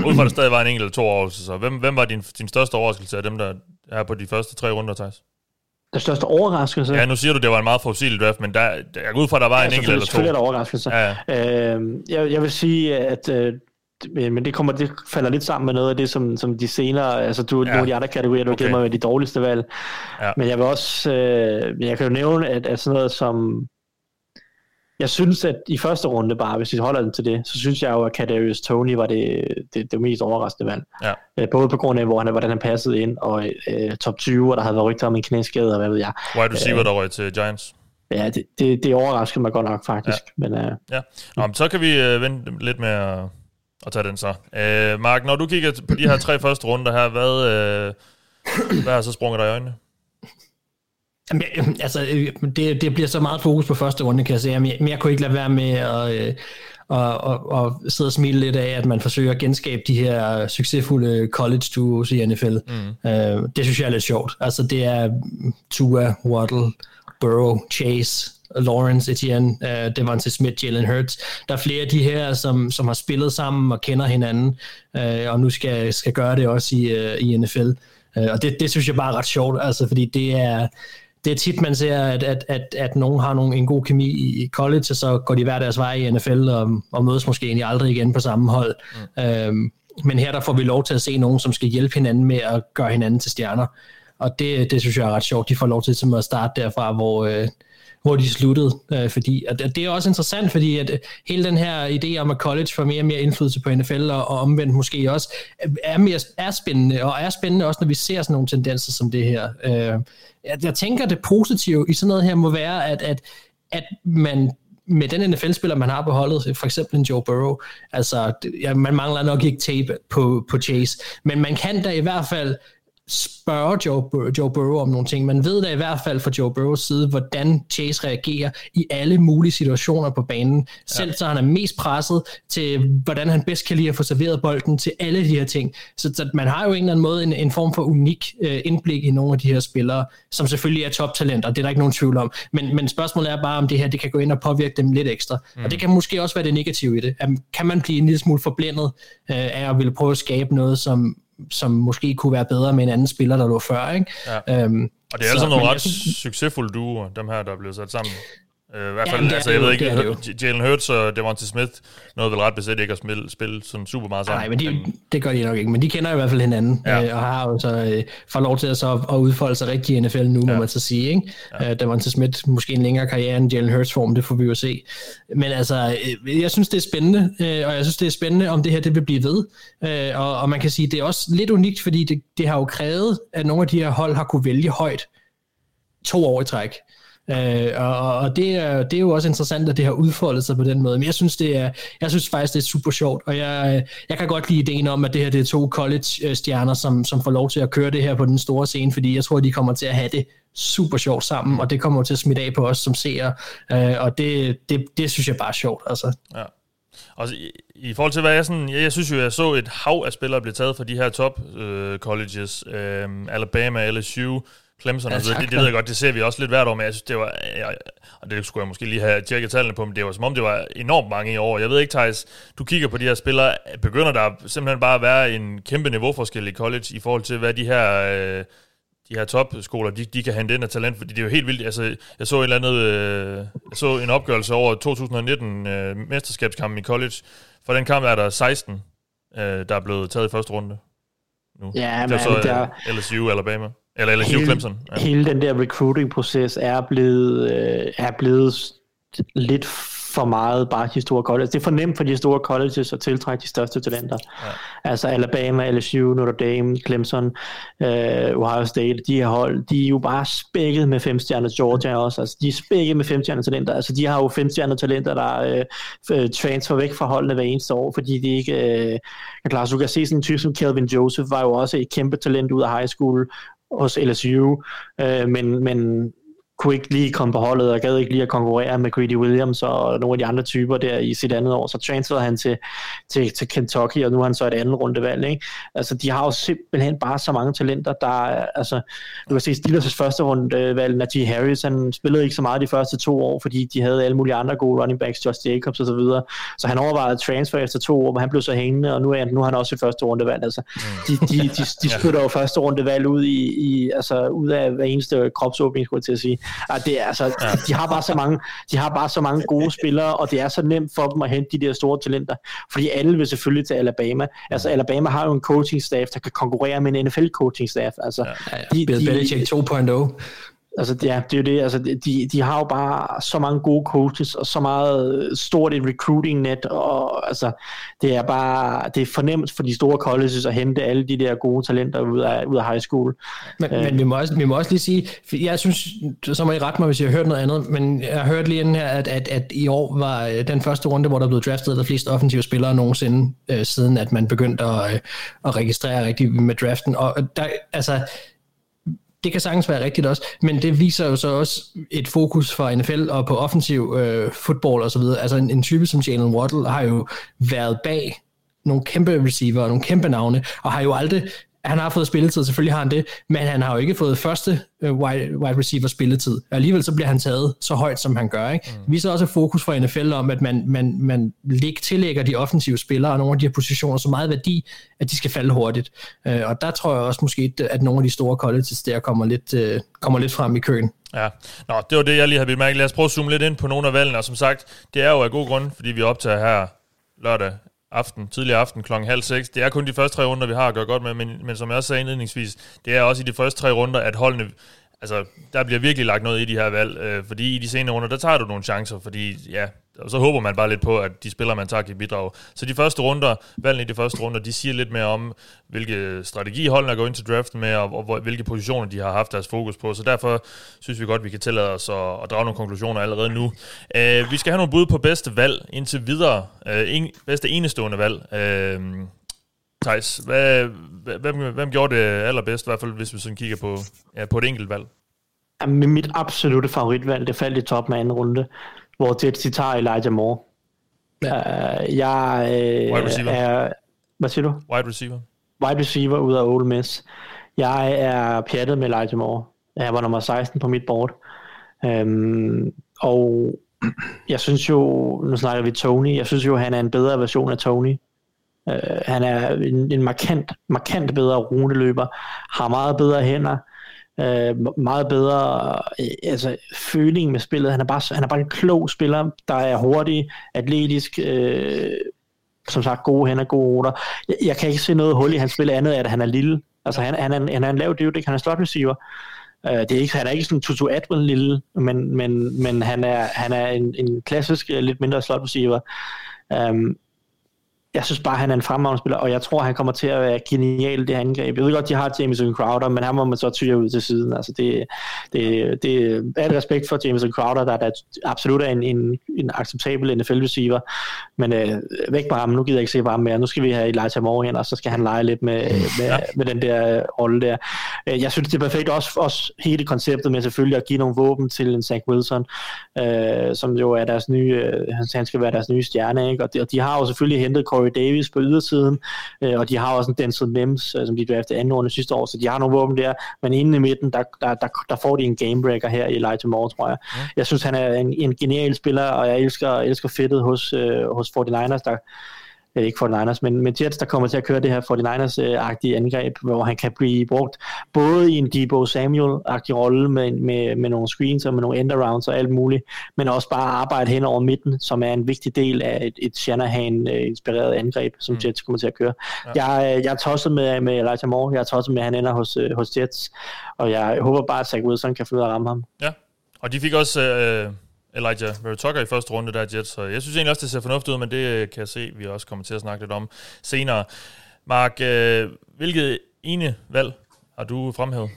Ud fra, der stadig var en enkelt eller to overraskelser. Hvem, hvem var din, din største overraskelse af dem, der er på de første tre runder, Thijs? Den største overraskelse? Ja, nu siger du, det var en meget forudsigelig draft, men der, jeg går ud fra, at der var ja, en enkelt eller to. Selvfølgelig er der overraskelser. Ja, ja. Øh, jeg, jeg vil sige, at øh, men det kommer det falder lidt sammen med noget af det, som, som de senere, altså du, Ja. nogle af de andre kategorier, du Okay. okay. med de dårligste valg. Ja. Men jeg vil også, øh, jeg kan jo nævne, at, at sådan noget som, jeg synes, at i første runde bare, hvis vi holder den til det, så synes jeg jo, at Kadarius Tony var det, det, det mest overraskende valg. Ja. Øh, både på grund af, hvor han, hvordan han passede ind, og øh, top 20, og der havde været rygter om en knæskade, og hvad ved jeg. Wide receiver, der røg til Giants. Ja, det, det, det overraskede mig godt nok, faktisk. Ja. Men, øh, Ja. Nå, men så kan vi øh, vente lidt med at, at tage den så. Øh, Mark, når du kigger på de her tre første runder her, hvad, øh, hvad har så sprunget dig i øjnene? Jamen, jeg- altså, øh, det, det bliver så meget fokus på første runde, kan jeg sige. Men jeg, men jeg kunne ikke lade være med at, øh, og, og, og sidde og smile lidt af, at man forsøger at genskabe de her succesfulde college duos i NFL. Mm. Øh, det synes jeg er lidt sjovt. Altså, det er Tua, Waddle, Burrow, Chase, Lawrence, Etienne, uh, Devontae Smith, Jalen Hurts. Der er flere af de her, som, som har spillet sammen og kender hinanden, uh, og nu skal, skal gøre det også i, uh, i NFL. Uh, og det, det synes jeg bare er ret sjovt, altså, fordi det er, det er tit, man ser, at, at, at, at nogen har nogen, en god kemi i college, og så går de hver deres vej i NFL og, og mødes måske egentlig aldrig igen på samme hold. Mm. Øhm, men her der får vi lov til at se nogen, som skal hjælpe hinanden med at gøre hinanden til stjerner. Og det, det synes jeg er ret sjovt. De får lov til at starte derfra, hvor, øh, hvor de sluttede. Øh, fordi, og det er også interessant, fordi at øh, hele den her idé om, at college får mere og mere indflydelse på NFL, og, og omvendt måske også, øh, er, mere, er spændende, og er spændende også, når vi ser sådan nogle tendenser som det her. Øh, jeg, jeg tænker, det positive i sådan noget her må være, at, at, at man med den NFL-spiller, man har på holdet, øh, for eksempel en Joe Burrow, altså, ja, man mangler nok ikke tape på, på Chase, men man kan da i hvert fald spørge Joe, Bur- Joe Burrow om nogle ting. Man ved da i hvert fald fra Joe Burrows side, hvordan Chase reagerer i alle mulige situationer på banen. Selv så han er mest presset til, hvordan han bedst kan lide at få serveret bolden til alle de her ting. Så, så man har jo en eller anden måde en, en form for unik øh, indblik i nogle af de her spillere, som selvfølgelig er toptalenter, det er der ikke nogen tvivl om. Men, men spørgsmålet er bare, om det her det kan gå ind og påvirke dem lidt ekstra. Mm. Og det kan måske også være det negative i det. At, kan man blive en lille smule forblændet øh, af at ville prøve at skabe noget, som som måske kunne være bedre med en anden spiller, der lå før. Ikke? Ja. Øhm, Og det er altså nogle ret synes- succesfulde duoer, dem her, der er blevet sat sammen. Øh, I hvert fald, men det er altså, jeg jo, ved ikke, det Jalen Hurts og Devontae Smith nåede vel ret beset ikke at spille, spille sådan super meget sammen. Nej, men de, det gør de nok ikke, men de kender i hvert fald hinanden, Ja. øh, og har jo så øh, får lov til at, så, at udfolde sig rigtig i NFL nu, ja. må man så sige. Ikke? Ja. Øh, til Smith måske en længere karriere end Jalen Hurts form, det får vi jo se. Men altså, øh, jeg synes, det er spændende, øh, og jeg synes, det er spændende, om det her det vil blive ved. Øh, og, og man kan sige, det er også lidt unikt, fordi det, det har jo krævet, at nogle af de her hold har kunne vælge højt to år i træk. Øh, og, og det, er, det er jo også interessant, at det har udfoldet sig på den måde. Men jeg synes, det er, jeg synes faktisk, det er super sjovt, og jeg, jeg kan godt lide ideen om, at det her det er to college-stjerner, som, som får lov til at køre det her på den store scene, fordi jeg tror, de kommer til at have det super sjovt sammen, og det kommer til at smitte af på os som seere, øh, og det, det, det synes jeg bare er sjovt. Altså. Ja. Og i, i forhold til, hvad jeg sådan... Jeg, jeg synes jo, jeg så et hav af spillere blive taget fra de her top øh, colleges. Øh, Alabama, LSU, Clemson Ja, og så videre. tak, det, det ved jeg godt, det ser vi også lidt hvert år, men jeg synes, det var, jeg, og det skulle jeg måske lige have tjekket tallene på, men det var som om, det var enormt mange i år. Jeg ved ikke, Thijs, du kigger på de her spillere, begynder der simpelthen bare at være en kæmpe niveauforskel i college i forhold til, hvad de her... Øh, de her topskoler, de, de kan hente ind af talent, fordi det er jo helt vildt. Altså, jeg så et eller andet, øh, jeg så en opgørelse over 2019 øh, mesterskabskampen i college. For den kamp er der 16, øh, der er blevet taget i første runde. Nu. Ja, det men var så der, øh, LSU Alabama. Eller LSU Clemson. Ja. hele den der recruiting-proces er blevet, øh, er blevet lidt for meget bare de store colleges. Det er for nemt for de store colleges at tiltrække de største talenter. Ja. Altså Alabama, LSU, Notre Dame, Clemson, øh, Ohio State, de her hold, de er jo bare spækket med femstjerner Georgia også. Altså, de er spækket med femstjerner talenter. Altså, de har jo femstjerner talenter, der øh, transfer væk fra holdene hver eneste år, fordi de ikke øh, er klar. Så du kan se sådan en type som Kelvin Joseph, var jo også et kæmpe talent ud af high school hos LSU, øh, men, men kunne ikke lige komme på holdet, og gad ikke lige at konkurrere med Greedy Williams og nogle af de andre typer der i sit andet år. Så transferede han til, til, til Kentucky, og nu er han så et andet rundevalg. Ikke? Altså, de har jo simpelthen bare så mange talenter, der er, altså, du kan se Steelers' første rundevalg, Najee Harris, han spillede ikke så meget de første to år, fordi de havde alle mulige andre gode running backs, Josh Jacobs og så videre. Så han overvejede transfer efter to år, men han blev så hængende, og nu er, nu er han også i første rundevalg. Altså, de, de, de, de spytter jo første rundevalg ud, i, i, altså, ud af hver eneste kropsåbning, skulle jeg til at sige. At det er, altså, ja. de, har bare så mange, de har bare så mange gode spillere, og det er så nemt for dem at hente de der store talenter, fordi alle vil selvfølgelig til Alabama. Altså Alabama har jo en coaching staff, der kan konkurrere med en NFL coaching staff. Altså, Ja, ja. Bill Belichick 2.0. Altså, ja, det er jo det. Altså, de, de har jo bare så mange gode coaches, og så meget stort et recruiting net, og altså, det er bare, det er fornemt for de store colleges at hente alle de der gode talenter ud af, ud af high school. Men, øh. men vi, må også, vi må også lige sige, for jeg synes, så må I rette mig, hvis jeg har hørt noget andet, men jeg har hørt lige inden her, at, at, at i år var øh, den første runde, hvor der blev draftet der flest offensive spillere nogensinde, øh, siden at man begyndte at, øh, at registrere rigtigt med draften, og der, altså, det kan sagtens være rigtigt også, men det viser jo så også et fokus for NFL og på offensiv øh, fodbold og så videre. Altså en, en type som Jalen Waddle har jo været bag nogle kæmpe receiver og nogle kæmpe navne, og har jo aldrig han har fået spilletid, selvfølgelig har han det, men han har jo ikke fået første uh, wide, wide receiver spilletid. Alligevel så bliver han taget så højt, som han gør. Ikke? Mm. Det viser også fokus fra NFL om, at man, man, man læg, tillægger de offensive spillere og nogle af de her positioner så meget værdi, at de skal falde hurtigt. Uh, og der tror jeg også måske, at nogle af de store colleges der kommer lidt, uh, kommer lidt frem i køen. Ja, Nå, det var det, jeg lige havde bemærket. Lad os prøve at zoome lidt ind på nogle af valgene, og som sagt, det er jo af god grund, fordi vi optager her lørdag aften, tidlig aften klokken halv seks. Det er kun de første tre runder, vi har at gøre godt med, men, men som jeg også sagde indledningsvis, det er også i de første tre runder, at holdene, altså der bliver virkelig lagt noget i de her valg, øh, fordi i de senere runder, der tager du nogle chancer, fordi ja, og så håber man bare lidt på, at de spillere, man tager, kan bidrage. Så de første runder, valgene i de første runder, de siger lidt mere om, hvilke strategi holdene er gået ind til draften med, og, og, og hvilke positioner de har haft deres fokus på. Så derfor synes vi godt, vi kan tillade os at, at drage nogle konklusioner allerede nu. Øh, vi skal have nogle bud på bedste valg indtil videre. Øh, en, bedste enestående valg. Øh, Thijs, hvad, hvem, hvem gjorde det allerbedst, i hvert fald hvis vi sådan kigger på, ja, på et enkelt valg? Jamen, mit absolute favoritvalg, det faldt i top med anden runde, hvor Jets tager Elijah Moore. Ja. Uh, jeg uh, Wide receiver. er... Hvad siger du? Wide receiver. Wide receiver ud af Ole Miss. Jeg er pjattet med Elijah Moore. Jeg var nummer 16 på mit board. Um, og jeg synes jo, nu snakker vi Tony, jeg synes jo, han er en bedre version af Tony. Øh, han er en, en markant, markant bedre ruteløber, har meget bedre hænder, øh, meget bedre øh, altså, føling med spillet. Han er, bare, han er bare en klog spiller, der er hurtig, atletisk, øh, som sagt gode hænder, gode ruter. Jeg, jeg kan ikke se noget hul i hans spil andet, at han er lille. Altså han, han, er, han er en lav dude, han er slot receiver. Øh, det er ikke, han er ikke sådan Tutu Atwell lille, men, men, men han er, han er en, en klassisk, lidt mindre slot receiver. Um, jeg synes bare, han er en fremragende spiller, og jeg tror, han kommer til at være genial det angreb. Jeg ved godt, de har Jameson Crowder, men han må man så tyre ud til siden. Altså, det, det, det er et respekt for Jameson Crowder, der, der absolut er en, en, en acceptabel NFL-receiver, men øh, væk med ham. Nu gider jeg ikke se bare mere. Nu skal vi have Elijah Moore hen, og så skal han lege lidt med, med, ja. med den der rolle der. Øh, jeg synes, det er perfekt også, også hele konceptet med selvfølgelig at give nogle våben til en Zach Wilson, øh, som jo er deres nye, øh, han skal være deres nye stjerne, ikke? Og, de, og de har jo selvfølgelig hentet Corey Davis på ydersiden, øh, og de har også en Denzel Mims, øh, som de draftede anden runde sidste år, så de har nogle våben der, men inde i midten, der, der, der, der får de en gamebreaker her i Elijah Moore, tror jeg. Jeg synes, han er en, en genial spiller, og jeg elsker, elsker fedtet hos, øh, hos 49ers, der, øh, ikke 49ers, men, men Jets, der kommer til at køre det her 49ers-agtige angreb, hvor han kan blive brugt både i en Debo Samuel-agtig rolle med, med, med nogle screens og med nogle end-arounds og alt muligt, men også bare arbejde hen over midten, som er en vigtig del af et, et Shanahan-inspireret angreb, som mm. Jets kommer til at køre. Ja. Jeg, jeg er tosset med, med Elijah Moore, jeg er tosset med, at han ender hos, øh, hos Jets, og jeg håber bare, at Zach Wilson kan finde ud af at ramme ham. Ja, og de fik også... Øh Elijah Vertucker i første runde der er Jets, så jeg synes egentlig også, det ser fornuftigt ud, men det øh, kan jeg se, vi også kommer til at snakke lidt om senere. Mark, øh, hvilket ene valg har du fremhævet?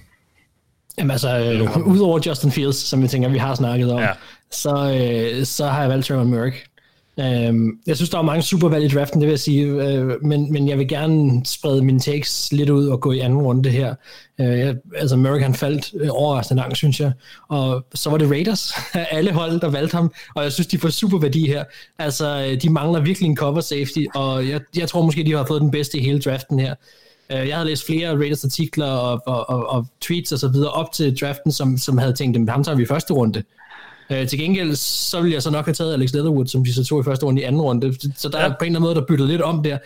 Jamen altså, øh, udover Justin Fields, som jeg tænker, vi har snakket om, ja. så, øh, så har jeg valgt Trevor Merrick. Øhm, jeg synes, der er mange super valg i draften, det vil jeg sige, øh, men, men jeg vil gerne sprede mine takes lidt ud og gå i anden runde her. Øh, jeg, altså, American faldt øh, overraskende langt, synes jeg. Og så var det Raiders, alle hold, der valgte ham, og jeg synes, de får super værdi her. Altså, øh, de mangler virkelig en cover safety, og jeg, jeg tror måske, de har fået den bedste i hele draften her. Øh, jeg havde læst flere Raiders artikler og, og, og, og tweets og så videre op til draften, som, som havde tænkt, at ham tager vi i første runde. Øh, til gengæld, så ville jeg så nok have taget Alex Leatherwood, som de så tog i første runde i anden runde. Så der ja. er på en eller anden måde, der byttede lidt om der.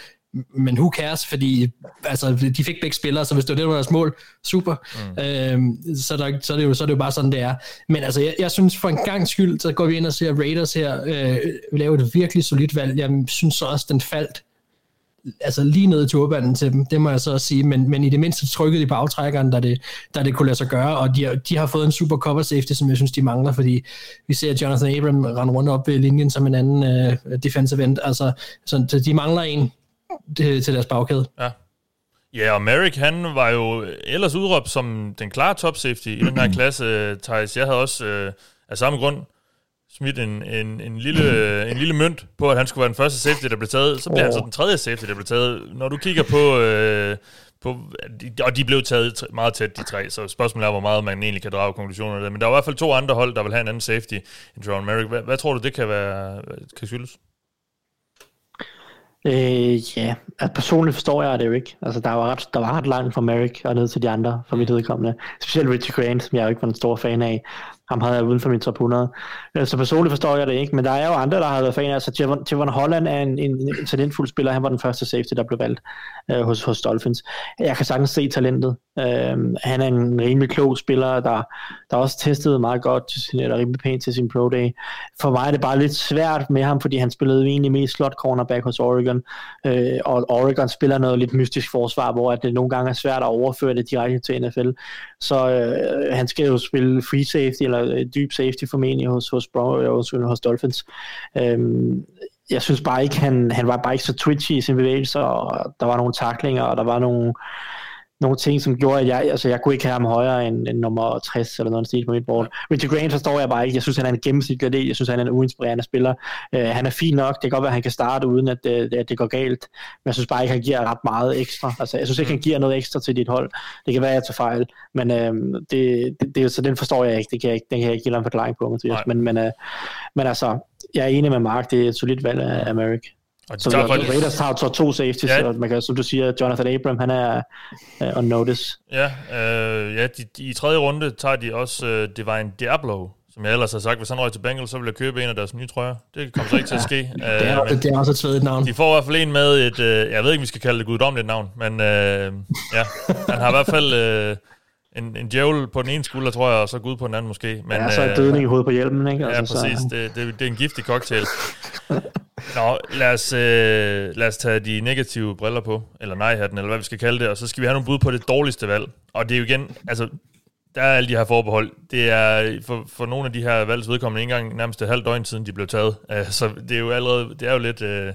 Men who cares, fordi altså, de fik begge spillere, så hvis det var det, var deres mål, super. Mm. Øhm, så, der, så, er det jo, så er det jo bare sådan, det er. Men altså, jeg, jeg synes for en gang skyld, så går vi ind og ser Raiders her øh, lave et virkelig solidt valg. Jeg synes så også, den faldt altså lige ned i turbanen til dem, det må jeg så også sige, men, men i det mindste trykket i bagtrækkeren, der det, der det kunne lade sig gøre, og de har, de har fået en super cover safety, som jeg synes, de mangler, fordi vi ser Jonathan Abram rende rundt op ved linjen som en anden uh, defensive end, altså så de mangler en til, til deres bagkæde. Ja. Ja, og Merrick, han var jo ellers udråbt som den klare top safety i den her klasse, Thijs. Jeg havde også øh, af samme grund smidt en, en, en, lille, en lille mønt på, at han skulle være den første safety, der blev taget. Så bliver oh. han så den tredje safety, der blev taget. Når du kigger på... Øh, på, og de blev taget meget tæt, de tre, så spørgsmålet er, hvor meget man egentlig kan drage konklusioner af det. Men der er i hvert fald to andre hold, der vil have en anden safety end John Merrick. Hvad, hvad tror du, det kan, være, kan skyldes? Øh, ja, at personligt forstår jeg det jo ikke. Altså, der var ret, der var ret langt fra Merrick og ned til de andre, for mit udkommende. Specielt Richie Grant, som jeg jo ikke var en stor fan af. Ham havde jeg uden for min top 100. Øh, så personligt forstår jeg det ikke, men der er jo andre, der har været fan af. Altså, Javon, Javon Holland er en, en, en talentfuld spiller. Han var den første safety, der blev valgt øh, hos, hos Dolphins. Jeg kan sagtens se talentet. Øh, han er en rimelig klog spiller, der, der også testede meget godt, til sin, eller rimelig pænt til sin pro day. For mig er det bare lidt svært med ham, fordi han spillede egentlig mest slot cornerback hos Oregon, øh, og Oregon spiller noget lidt mystisk forsvar, hvor at det nogle gange er svært at overføre det direkte til NFL. Så øh, han skal jo spille free safety, eller øh, dyb safety formentlig hos, hos, øh, hos, hos Dolphins. Øhm, jeg synes bare ikke, han, han var bare ikke så twitchy i sin bevægelser, og der var nogle taklinger, og der var nogle nogle ting, som gjorde, at jeg, altså jeg kunne ikke have ham højere end, end nummer 60 eller noget stil på mit board. Richard Grant forstår jeg bare ikke. Jeg synes, han er en gennemsnitlig del. Jeg synes, han er en uinspirerende spiller. Uh, han er fin nok. Det kan godt være, at han kan starte uden, at det, at det går galt. Men jeg synes bare ikke, han giver ret meget ekstra. Altså, jeg synes ikke, han giver noget ekstra til dit hold. Det kan være, at jeg tager fejl. Men uh, det, det, det, så den forstår jeg ikke. Det kan jeg ikke, den kan jeg ikke give en forklaring på, Mathias. Men, men, uh, men altså, jeg er enig med Mark. Det er et solidt valg af Amerik. Og så tager faktisk... Raiders har så to safeties, ja. så man kan, som du siger, Jonathan Abram, han er uh, on notice. Ja, øh, ja de, de, i tredje runde tager de også uh, Divine Diablo, som jeg ellers har sagt, hvis han røg til Bengals, så vil jeg købe en af deres nye trøjer. Det kommer så ikke til at ske. ja, det, er, uh, det er også et svedigt navn. De får i hvert fald en med et, uh, jeg ved ikke, om vi skal kalde det guddommeligt navn, men uh, ja, han har i hvert fald uh, en, en djævel på den ene skulder, tror jeg, og så Gud på den anden måske. Men, ja, så er dødning i hovedet på hjelmen, ikke? Altså, ja, præcis. Så... Det, det, det er en giftig cocktail. Nå, lad os, øh, lad os tage de negative briller på, eller nej-hatten, eller hvad vi skal kalde det, og så skal vi have nogle bud på det dårligste valg. Og det er jo igen, altså, der er alle de her forbehold. Det er for, for nogle af de her valgs vedkommende ikke engang nærmest et halvt døgn siden, de blev taget. Uh, så det er jo allerede, det er jo lidt, uh,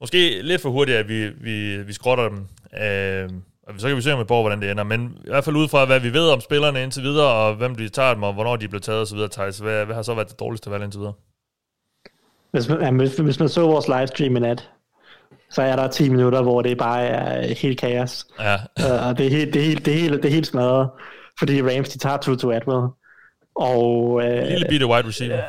måske lidt for hurtigt, at vi, vi, vi skrotter dem. Uh, og så kan vi se om et år, hvordan det ender. Men i hvert fald ud fra, hvad vi ved om spillerne indtil videre, og hvem de tager dem, og hvornår de blev taget osv., Thijs, hvad, hvad har så været det dårligste valg indtil videre? Hvis man, hvis, hvis man så vores livestream i nat, så er der 10 minutter, hvor det bare er helt kaos. Ja. Uh, og det er helt, det er helt, det er helt, det er helt smadret, fordi Rams, de tager Tutu Atwell. Og, uh, Lille bitte wide receiver.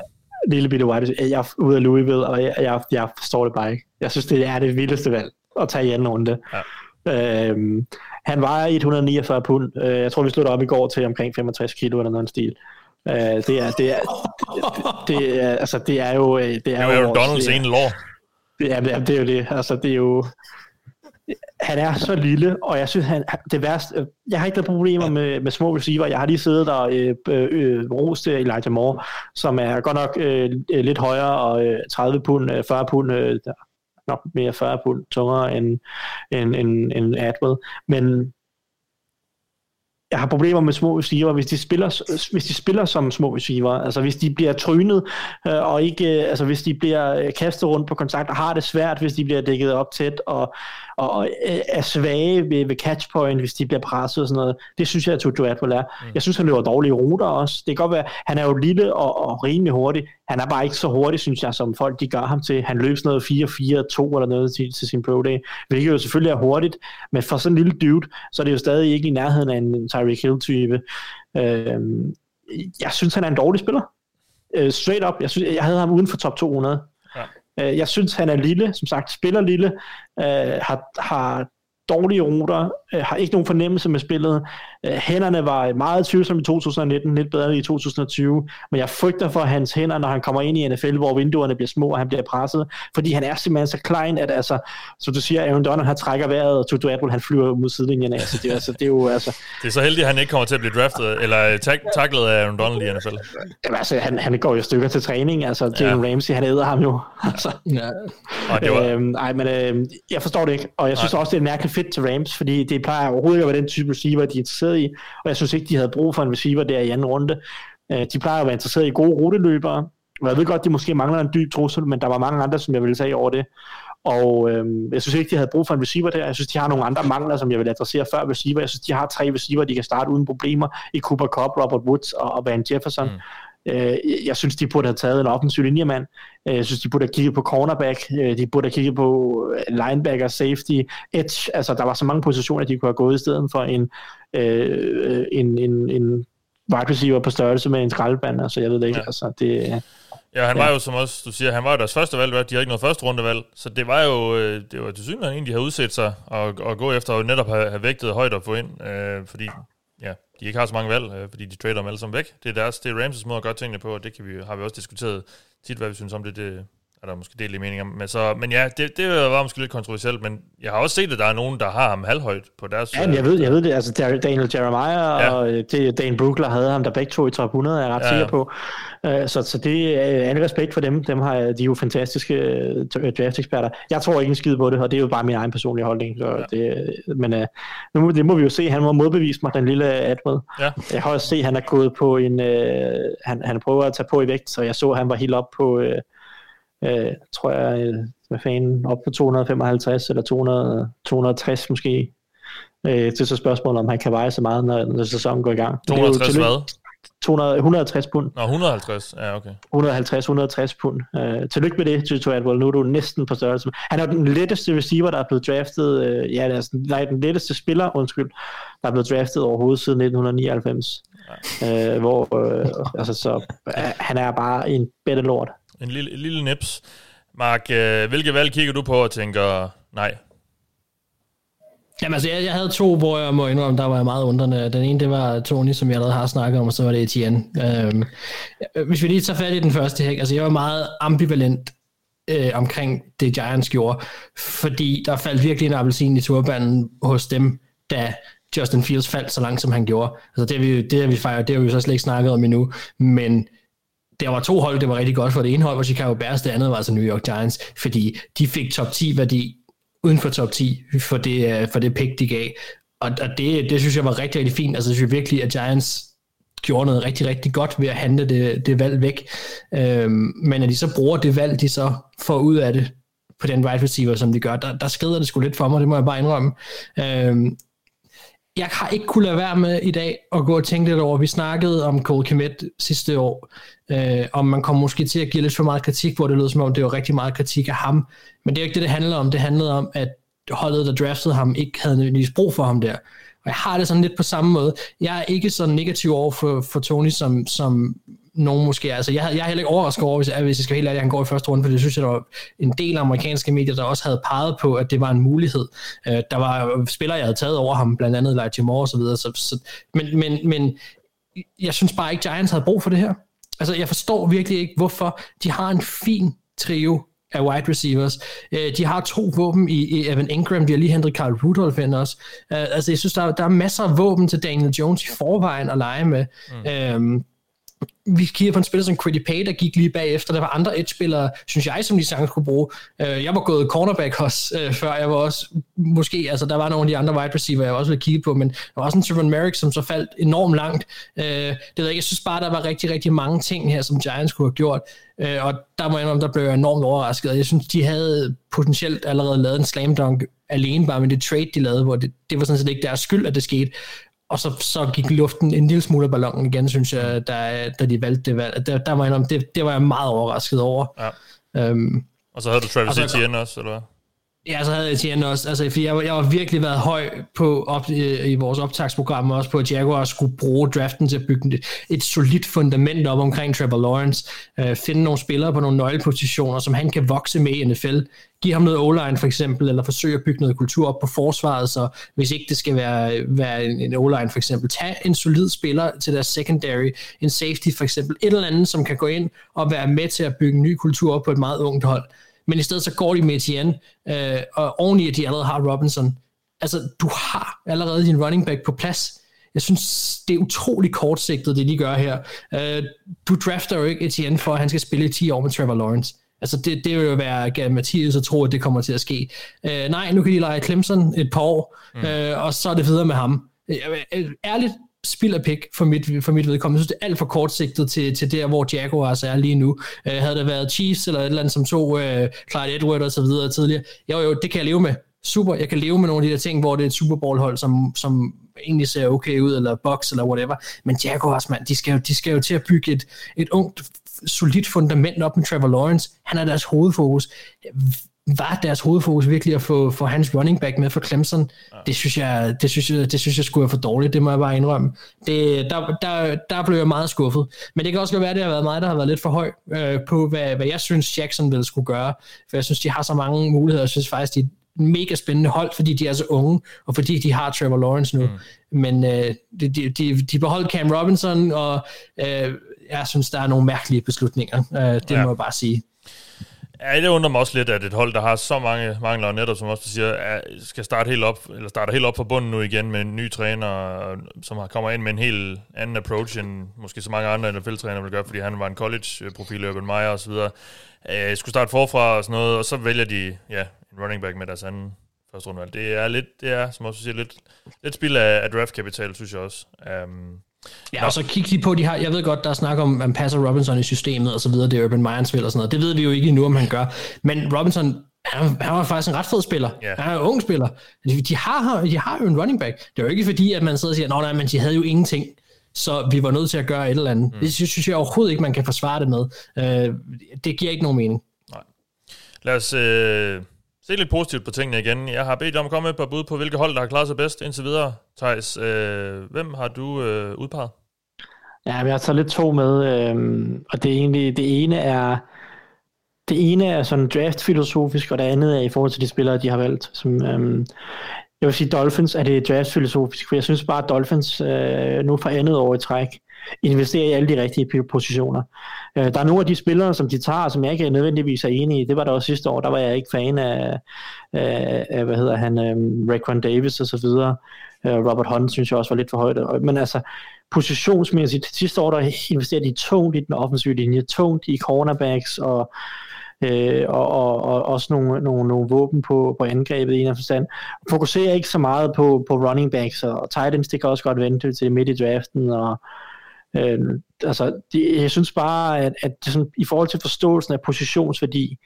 lille bitte wide receiver. Jeg er ude af Louisville, og jeg, jeg, jeg forstår det bare ikke. Jeg synes, det er det vildeste valg at tage i anden runde. Ja. Øhm, han vejer 149 pund. Øh, jeg tror, vi slutter op i går til omkring 65 kilo eller noget stil. Øh, det er, det er, det, er, altså, det er jo... øh, Det er, Det er jo Donalds ene lår. det er, det er, det er jo det. Altså, det er jo... Han er så lille, og jeg synes, han, det værste... Jeg har ikke noget problemer med, med små receiver. Jeg har lige siddet og øh, øh, rost til Elijah Moore, som er godt nok øh, lidt højere, og øh, 30 pund, øh, 40 pund, øh, nok mere 40 pund tungere end, end, end, end Atwell. Men jeg har problemer med små receiver, hvis de spiller, hvis de spiller som små receiver, altså hvis de bliver trynet, øh, og ikke, øh, altså hvis de bliver øh, kastet rundt på kontakt, og har det svært, hvis de bliver dækket op tæt, og, og, og øh, er svage ved, ved catchpoint, hvis de bliver presset og sådan noget. Det synes jeg, at Tutu Atwell er. Mm. Jeg synes, han løber dårlige ruter også. Det kan godt være, han er jo lille og, og rimelig hurtig. Han er bare ikke så hurtig, synes jeg, som folk de gør ham til. Han løb sådan noget 4-4-2 eller noget til, til sin pro day, hvilket jo selvfølgelig er hurtigt, men for sådan en lille dude, så er det jo stadig ikke i nærheden af en Tyreek Hill-type. Øh, jeg synes, han er en dårlig spiller. Øh, straight up. Jeg, synes, jeg havde ham uden for top 200. Øh, jeg synes, han er lille, som sagt, spiller lille, øh, har, har dårlige ruter, øh, har ikke nogen fornemmelse med spillet. Øh, hænderne var meget tvivlsomme i 2019, lidt bedre i 2020, men jeg frygter for hans hænder, når han kommer ind i NFL, hvor vinduerne bliver små, og han bliver presset, fordi han er simpelthen så klein, at altså, som du siger, Aaron Donald, han trækker vejret, og Tutu Atwell, han flyver mod sidelinjen af, så det, er- altså, det er jo, altså, Det er så heldigt, at han ikke kommer til at blive draftet, eller tak- taklet af Aaron Donald i NFL. jamen, altså han, han går jo stykker til træning, altså Jalen ja. Ramsey, han æder ham jo, altså. Ja. Og det var, Øhm, ej, men øh, jeg forstår det ikke, og jeg synes Nej. også, det er en mærkelig fedt til Rams, fordi det plejer overhovedet ikke at være den type receiver, de er interesseret i, og jeg synes ikke, de havde brug for en receiver der i anden runde. Øh, de plejer at være interesseret i gode ruteløbere, og jeg ved godt, de måske mangler en dyb trussel, men der var mange andre, som jeg ville tage over det. Og øhm, jeg synes ikke, de havde brug for en receiver der. Jeg synes, de har nogle andre mangler, som jeg vil adressere før receiver. Jeg synes, de har tre receiver, de kan starte uden problemer i Cooper Cup, Robert Woods og, og Van Jefferson. Mm. Øh, jeg synes, de burde have taget en offensiv linjemand. Øh, Jeg synes, de burde have kigget på cornerback. Øh, De burde have kigget på linebacker, safety, edge. Altså, der var så mange positioner, de kunne have gået i stedet for en, en, en, en wide receiver på størrelse med en skraldeband. Altså, jeg ved det ikke. Ja. Altså, det, ja, han ja. var jo, som også du siger, han var jo deres første valg, de har ikke noget første rundevalg, så det var jo, det var til synligheden en, de havde udset sig at, at gå efter, og netop have, have vægtet højt at få ind, øh, fordi de ikke har så mange valg, øh, fordi de trader dem alle sammen væk. Det er deres, det er Ramses måde at gøre tingene på, og det kan vi, har vi også diskuteret tit, hvad vi synes om det, det er der måske delt i meninger. Men, så, men ja, det, det var måske lidt kontroversielt, men jeg har også set, at der er nogen, der har ham halvhøjt på deres... Ja, men jeg ved, jeg ved det. Altså, Daniel Jeremiah Ja. og øh, det, Dan Brookler havde ham der begge to i top 100, er jeg ret Ja, sikker på. Uh, så, så det er en respekt for dem. dem har, de er jo fantastiske øh, draft-eksperter. Jeg tror ikke en skid på det, og det er jo bare min egen personlige holdning. Så Ja. det, men uh, nu, må- det må vi jo se. Han må modbevise mig, den lille Atwood. Ja. Jeg har også set, at han er gået på en... Uh, han, han prøver at tage på i vægt, så jeg så, at han var helt op på... Uh, uh, tror jeg, uh, hvad fanden, op på 255 eller 200, 260 måske. Øh, det er så spørgsmålet, om han kan veje så meget, når, når sæsonen går i gang. Men det er jo 260 tillykke- hvad? 200, 150 pund. Nå, 150. Ja, okay. 150-160 pund. Øh, tillykke med det, Tutu Atwell. Nu er du næsten på størrelse. Han er den letteste receiver, der er blevet draftet. Øh, ja, altså, nej, den letteste spiller, undskyld, der er blevet draftet overhovedet siden 1999. Øh, hvor, øh, altså, så, øh, han er bare en bedre lort. En lille, en lille nips. Mark, øh, hvilke valg kigger du på og tænker, nej, Jamen altså, jeg, jeg havde to, hvor jeg må indrømme, der var jeg meget undrende. Den ene, det var Tony, som jeg allerede har snakket om, og så var det Etienne. Øhm, øh, hvis vi lige tager fat i den første her, altså jeg var meget ambivalent øh, omkring det Giants gjorde, fordi der faldt virkelig en appelsin i turbanen hos dem, da Justin Fields faldt så langt, som han gjorde. Altså det har vi, det har vi, fejret, det har vi så slet ikke snakket om endnu, men der var to hold, det var rigtig godt for det ene hold, var Chicago Bears, det andet var altså New York Giants, fordi de fik top 10 værdi uden for top 10 for det, øh, for det pick, de gav. Og, og det, det synes jeg var rigtig, rigtig fint. Altså, jeg synes virkelig, at Giants gjorde noget rigtig, rigtig godt ved at handle det, det valg væk. Øhm, men at de så bruger det valg, de så får ud af det på den wide receiver, som de gør, der, der skrider det sgu lidt for mig, det må jeg bare indrømme. Øhm, jeg har ikke kunne lade være med i dag at gå og tænke lidt over, vi snakkede om Cole Kmet sidste år, øh, om man kom måske til at give lidt for meget kritik, hvor det lød som om, det var rigtig meget kritik af ham, men det er jo ikke det, det handler om. Det handlede om, at holdet, der draftede ham, ikke havde nødvendigvis brug for ham der. Og jeg har det sådan lidt på samme måde. Jeg er ikke så negativ over for, for Tony, som, som nogen måske Altså, jeg, jeg er heller ikke overrasket over, hvis, hvis jeg skal helt ærlig, at han går i første runde, for det synes jeg, der var en del amerikanske medier, der også havde peget på, at det var en mulighed. Uh, der var spillere, jeg havde taget over ham, blandt andet Elijah Moore og så videre. Så, så, men, men, men jeg synes bare ikke, Giants havde brug for det her. Altså, jeg forstår virkelig ikke, hvorfor de har en fin trio af wide receivers. Uh, de har to våben i, Evan Ingram, de har lige hentet Carl Rudolph ind også. Uh, altså, jeg synes, der, der er masser af våben til Daniel Jones i forvejen at lege med. Mm. Uh, vi kigger på en spiller som Quiddy Pay, der gik lige bagefter. Der var andre edge-spillere, synes jeg, som de sagtens kunne bruge. Øh, jeg var gået cornerback også, øh, før jeg var også, måske, altså der var nogle af de andre wide receiver, jeg også ville kigge på, men der var også en Trevor Merrick, som så faldt enormt langt. Øh, det ved jeg, jeg synes bare, der var rigtig, rigtig mange ting her, som Giants kunne have gjort. Og der må jeg der blev jeg enormt overrasket. Jeg synes, de havde potentielt allerede lavet en slam dunk alene bare med det trade, de lavede, hvor det, det var sådan set ikke deres skyld, at det skete og så, så gik luften en lille smule af ballonen igen, synes jeg, da, da de valgte det valg. Der, der var jeg, det, det var jeg meget overrasket over. Ja. Um, og så havde du Travis Etienne også, eller hvad? Ja, så havde Etienne også, altså, fordi jeg, jeg var virkelig været høj på op, i, i vores optagsprogram, også på, at Jaguar skulle bruge draften til at bygge et, et solidt fundament op omkring Trevor Lawrence, øh, finde nogle spillere på nogle nøglepositioner, som han kan vokse med i NFL, give ham noget o-line for eksempel, eller forsøge at bygge noget kultur op på forsvaret, så hvis ikke det skal være, være en o-line for eksempel, tag en solid spiller til deres secondary, en safety for eksempel, et eller andet, som kan gå ind og være med til at bygge en ny kultur op på et meget ungt hold men i stedet så går de med Etienne, øh, og oveni at de allerede har Robinson. Altså, du har allerede din running back på plads. Jeg synes, det er utrolig kortsigtet, det de gør her. Øh, du drafter jo ikke Etienne for, at han skal spille i 10 år med Trevor Lawrence. Altså, det, det vil jo være Mathias at tro, at det kommer til at ske. Øh, nej, nu kan de lege Clemson et par år, mm. øh, og så er det videre med ham. Øh, ærligt, spild af pick for mit, for mit vedkommende. Jeg synes, det er alt for kortsigtet til, til der, hvor Jaguars er lige nu. Uh, havde det været Chiefs eller et eller andet, som tog uh, Clyde Edward og så videre tidligere, jo jo, det kan jeg leve med. Super, jeg kan leve med nogle af de der ting, hvor det er et Super Bowl hold, som, som egentlig ser okay ud, eller box eller whatever. Men Jaguars, mand, de skal jo, de skal jo til at bygge et, et ungt, solidt fundament op med Trevor Lawrence. Han er deres hovedfokus var deres hovedfokus virkelig at få, få hans running back med for Clemson? Ja. Det, synes jeg, det, synes jeg, det synes jeg skulle være for dårligt, det må jeg bare indrømme. Det, der, der, der blev jeg meget skuffet. Men det kan også godt være, at det har været mig, der har været lidt for høj øh, på, hvad, hvad jeg synes, Jacksonville skulle gøre. For jeg synes, de har så mange muligheder. Jeg synes faktisk, de er mega spændende hold, fordi de er så unge, og fordi de har Trevor Lawrence nu. Mm. Men øh, de, de, de beholdt Cam Robinson, og øh, jeg synes, der er nogle mærkelige beslutninger. Øh, det ja. må jeg bare sige. Ja, det undrer mig også lidt, at et hold, der har så mange mangler netop, som også siger, er, skal starte helt op, eller starter helt op fra bunden nu igen med en ny træner, som har kommer ind med en helt anden approach, end måske så mange andre NFL-træner vil gøre, fordi han var en college-profil, Urban Meyer osv. så. Jeg øh, skulle starte forfra og sådan noget, og så vælger de ja, en running back med deres anden første rundevalg. Det er lidt, det er, som også siger, lidt, lidt spil af, af draft-kapital, synes jeg også. Um, Ja, og så kig lige på, de har, jeg ved godt, der er snak om, man passer Robinson i systemet og så videre, det er Urban Meyers og sådan noget. Det ved vi jo ikke endnu, om han gør. Men Robinson, han, han var faktisk en ret fed spiller. Yeah. Han er en ung spiller. De har, de har jo en running back. Det er jo ikke fordi, at man sidder og siger, nej, men de havde jo ingenting så vi var nødt til at gøre et eller andet. Mm. Det synes jeg overhovedet ikke, man kan forsvare det med. Uh, det giver ikke nogen mening. Nej. Lad os øh, se lidt positivt på tingene igen. Jeg har bedt dig om at komme med et par bud på, hvilke hold, der har klaret sig bedst indtil videre. Thijs, øh, hvem har du øh, udpeget? Ja, jeg har taget lidt to med, øh, og det er egentlig, det ene er, det ene er sådan draft-filosofisk, og det andet er i forhold til de spillere, de har valgt. Som, øh, jeg vil sige, Dolphins er det draft-filosofisk, for jeg synes bare, at Dolphins øh, nu for andet år i træk investere i alle de rigtige positioner. Øh, der er nogle af de spillere, som de tager, som jeg ikke nødvendigvis er enig i. Det var der også sidste år, der var jeg ikke fan af, af, af hvad hedder han, øh, Raquan Davis og så videre. Øh, Robert Hunt synes jeg også var lidt for højt. Øh, men altså, positionsmæssigt, sidste år, der investerede de tungt i den offensive linje, tungt i cornerbacks og øh, og, og, og også nogle, nogle, nogle våben på, på angrebet i en forstand. Fokuserer ikke så meget på, på running backs, og tight ends, det kan også godt vente til midt i draften, og øh, altså, det, jeg synes bare, at, at det sådan, i forhold til forståelsen af positionsværdi,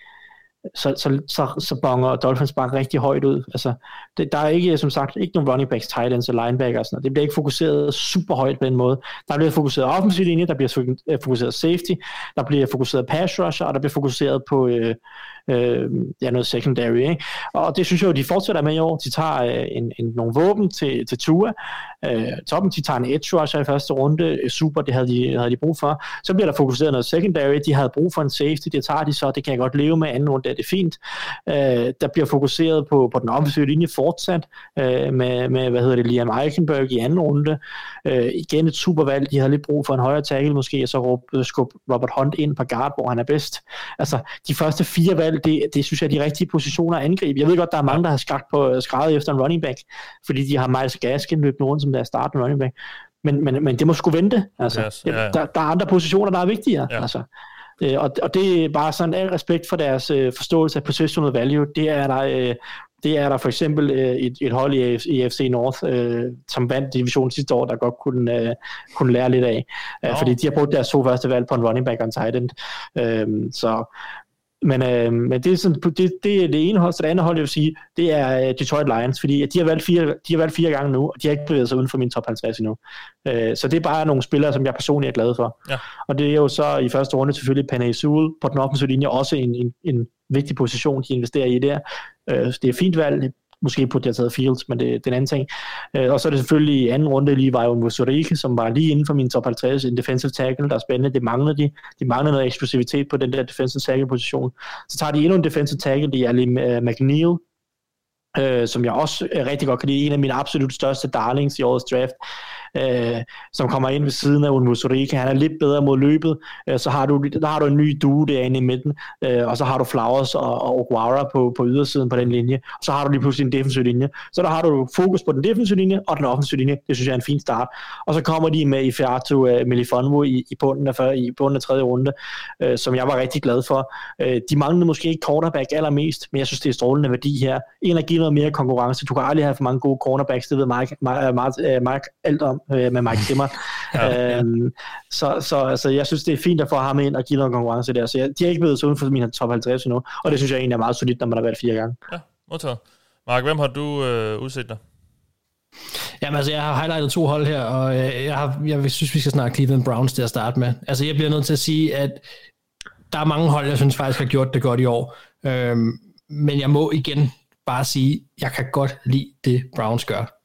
så, så, så, så bonger Dolphins bare rigtig højt ud. Altså, det, der er ikke, som sagt, ikke nogen running backs, tight ends og linebackers. og sådan noget. Det bliver ikke fokuseret super højt på den måde. Der bliver fokuseret offensiv linje, der bliver øh, fokuseret safety, der bliver fokuseret pass rusher, og der bliver fokuseret på, øh, øh, ja, noget secondary. Ikke? Og det synes jeg jo, de fortsætter med i år. De tager øh, en, en, nogle våben til, til Tua. Øh, toppen, de tager en edge rusher i første runde. Øh, super, det havde de, havde de brug for. Så bliver der fokuseret noget secondary. De havde brug for en safety. Det tager de så. Det kan jeg godt leve med. Anden runde, det er fint. Øh, der bliver fokuseret på, på den offensive linje fortsat øh, med, med, hvad hedder det, Liam Eichenberg i anden runde. Øh, igen et super valg. De havde lidt brug for en højere tackle måske, og så skubbe Robert Hunt ind på guard, hvor han er bedst. Altså, de første fire valg det, det synes jeg er de rigtige positioner at angribe. Jeg ved godt, der er mange, der har skrækt på skrevet efter en running back, fordi de har Miles Gaskin løbende rundt som deres startende running back. Men, men, men det må sgu vente. Altså. Yes, yeah, yeah. Der, der er andre positioner, der er vigtigere. Yeah. Altså. Øh, og, og det er bare sådan al respekt for deres øh, forståelse af positional value. Det er der, øh, det er der for eksempel øh, et, et hold i, i FC North, øh, som vandt divisionen sidste år, der godt kunne, øh, kunne lære lidt af. Øh, Fordi de har brugt deres to første valg på en running back og en tight end. Øh, så men, øh, men det, er sådan, det, det er det ene hold, så det andet hold, jeg vil sige, det er øh, Detroit Lions, fordi de har, valgt fire, de har valgt fire gange nu, og de har ikke bevæget sig uden for min top 50 endnu. Øh, så det er bare nogle spillere, som jeg personligt er glad for. Ja. Og det er jo så i første runde selvfølgelig Panay Sewell på den offensive linje, også en, en, en vigtig position, de investerer i der. Øh, det er fint valg, måske på det taget Fields, men det, det er en anden ting. Øh, og så er det selvfølgelig i anden runde lige var jo Musurike, som var lige inden for min top 50, en defensive tackle, der er spændende. Det mangler de. De mangler noget eksplosivitet på den der defensive tackle position. Så tager de endnu en defensive tackle, det er lige øh, McNeil, øh, som jeg også øh, rigtig godt kan lide. En af mine absolut største darlings i årets draft øh, som kommer ind ved siden af Unmusurika. Han er lidt bedre mod løbet. Øh, så har du, der har du en ny due derinde i midten, øh, og så har du Flowers og, og Oguara på, på ydersiden på den linje. Og så har du lige pludselig en defensiv linje. Så der har du fokus på den defensive linje og den offensive linje. Det synes jeg er en fin start. Og så kommer de med Ifeatu uh, øh, Melifonwu i, i bunden af, i bunden af tredje runde, øh, som jeg var rigtig glad for. Øh, de manglede måske ikke quarterback allermest, men jeg synes, det er strålende værdi her. En at give noget mere konkurrence. Du kan aldrig have for mange gode cornerbacks, det ved Mike, Mike, øh, Mark, Mark alt om øh, med Mike Zimmer. ja, øhm, så, så altså, jeg synes, det er fint at få ham ind og give noget konkurrence der. Så jeg, de har ikke blevet så uden for min top 50 endnu, og det synes jeg egentlig er meget solidt, når man har været fire gange. Ja, modtaget. Mark, hvem har du øh, udset dig? Jamen altså, jeg har highlightet to hold her, og øh, jeg, har, jeg synes, vi skal snakke Cleveland Browns til at starte med. Altså, jeg bliver nødt til at sige, at der er mange hold, jeg synes faktisk har gjort det godt i år. Øhm, men jeg må igen bare sige, jeg kan godt lide det, Browns gør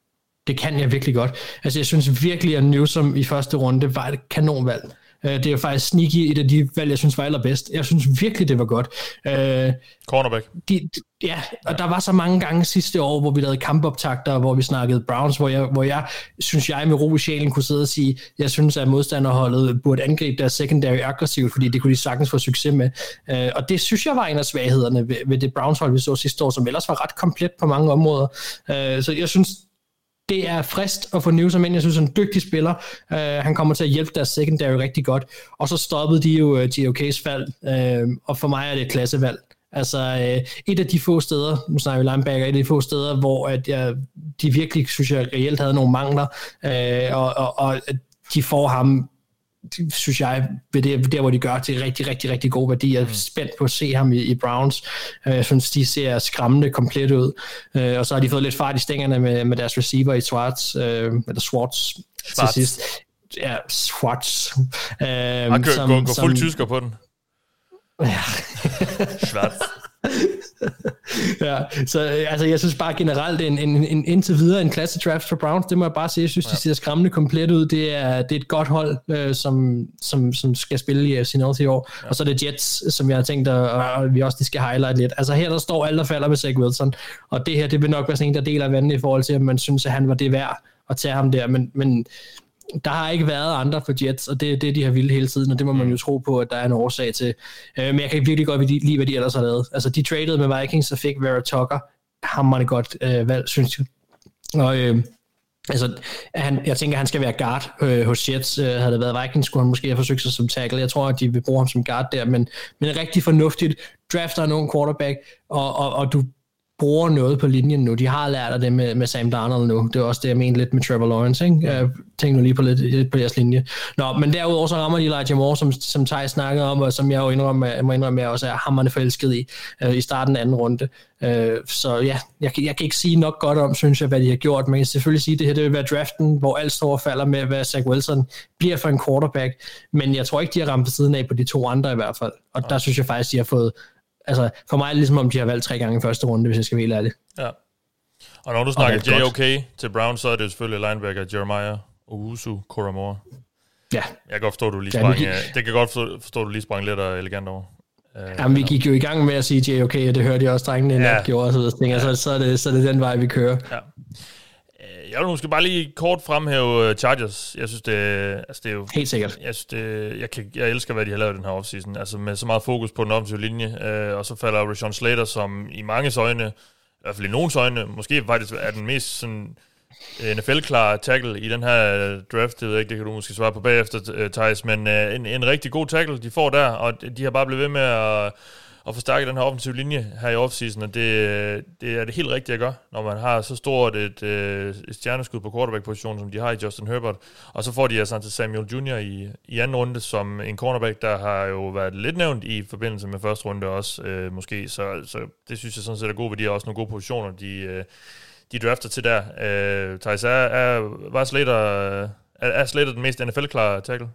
det kan jeg virkelig godt. Altså, jeg synes virkelig, at Newsom i første runde var et kanonvalg. Uh, det er faktisk sneaky et af de valg, jeg synes var allerbedst. Jeg synes virkelig, det var godt. Uh, Cornerback. De, de, ja, og ja. der var så mange gange sidste år, hvor vi lavede kampoptagter, hvor vi snakkede Browns, hvor jeg, hvor jeg synes, jeg med ro i sjælen kunne sidde og sige, jeg synes, at modstanderholdet burde angribe deres secondary aggressivt, fordi det kunne de sagtens få succes med. Uh, og det synes jeg var en af svaghederne ved, ved det Browns-hold, vi så sidste år, som ellers var ret komplet på mange områder. Så jeg synes, det er frist at få Newsom ind. Jeg synes, han er en dygtig spiller. Uh, han kommer til at hjælpe deres secondary rigtig godt. Og så stoppede de jo øh, uh, GOK's fald, uh, og for mig er det et klassevalg. Altså uh, et af de få steder, nu snakker vi linebacker, et af de få steder, hvor at, jeg, de virkelig, synes jeg, reelt havde nogle mangler, uh, og, og, og de får ham synes jeg, ved det, der hvor de gør til rigtig, rigtig, rigtig god værdi. Jeg er mm. spændt på at se ham i, i Browns. Øh, jeg synes, de ser skræmmende komplet ud. Øh, og så har de fået lidt fart i stængerne med, med deres receiver i Swartz, øh, eller Swartz, Schwartz. til sidst. Ja, Swartz. Øh, Han går, som, gå, fuld tysker på den. Ja. Schwarz. ja, så altså, jeg synes bare generelt, en, en, en, indtil videre en klasse draft for Browns, det må jeg bare sige, jeg synes, ja. de ser skræmmende komplet ud. Det er, det er et godt hold, øh, som, som, som skal spille i FC North i år. Ja. Og så er det Jets, som jeg har tænkt, at, og vi også de skal highlight lidt. Altså her, der står alt og falder med Zach Wilson, og det her, det vil nok være sådan en, der deler vandet i forhold til, at man synes, at han var det værd at tage ham der, men, men der har ikke været andre for Jets, og det er det, de har ville hele tiden, og det må man mm. jo tro på, at der er en årsag til. Øh, men jeg kan virkelig godt lide, hvad de ellers har lavet. Altså, de traded med Vikings og fik Vera Tucker. Hammerende godt øh, valg, synes jeg. Og øh, altså, han, jeg tænker, han skal være guard øh, hos Jets. Øh, havde det været Vikings, skulle han måske have forsøgt sig som tackle. Jeg tror, at de vil bruge ham som guard der, men, men rigtig fornuftigt. Drafter en ung quarterback, og, og, og du bruger noget på linjen nu. De har lært af det med, med Sam Darnold nu. Det er også det, jeg mente lidt med Trevor Lawrence. Ikke? Jeg tænker nu lige på lidt, lidt på deres linje. Nå, men derudover så rammer de Elijah Moore, som, som Thaj snakkede om, og som jeg jo indrømmer, må indrømme, jeg også er hammerne forelsket i, øh, i starten af anden runde. Øh, så ja, jeg, jeg kan ikke sige nok godt om, synes jeg, hvad de har gjort, men jeg kan selvfølgelig sige, at det her det vil være draften, hvor alt står og falder med, hvad Zach Wilson bliver for en quarterback, men jeg tror ikke, de har ramt på siden af på de to andre i hvert fald. Og ja. der synes jeg faktisk, de har fået altså, for mig er det ligesom, om de har valgt tre gange i første runde, hvis jeg skal være helt ærlig. Ja. Og når du snakker JOK til Brown, så er det jo selvfølgelig linebacker Jeremiah Owusu Koramore. Ja. Jeg kan godt forstå, at du lige sprang, ja, gik... det kan godt forstå, at du lige sprang lidt og elegant over. Uh, Jamen, vi gik jo i gang med at sige JOK, og det hørte jeg også drengene ja. gjorde, så, tænker, ja. så, så, er det, så er det den vej, vi kører. Ja. Jeg vil måske bare lige kort fremhæve øh, Chargers. Jeg synes, det, altså det er jo... Helt sikkert. Jeg, synes, det, jeg, kan, jeg elsker, hvad de har lavet den her offseason. Altså med så meget fokus på den offensive linje. Øh, og så falder Rashawn Slater, som i mange øjne, i hvert fald i nogens øjne, måske faktisk er den mest sådan, NFL-klar tackle i den her draft. Det ved jeg ikke, det kan du måske svare på bagefter, øh, Thijs. Men øh, en, en rigtig god tackle, de får der, og de har bare blevet ved med at at forstærke den her offensive linje her i offseason, og det, det er det helt rigtige at gøre, når man har så stort et, øh, et stjerneskud på quarterback-positionen, som de har i Justin Herbert, og så får de altså til Samuel Jr. i, i anden runde, som en cornerback, der har jo været lidt nævnt i forbindelse med første runde også, øh, måske, så, så det synes jeg sådan set er god, fordi de har også nogle gode positioner, de, øh, de drafter til der. Øh, Thijs, er, er, var Slater, øh, er, er Slater den mest NFL-klare tackle?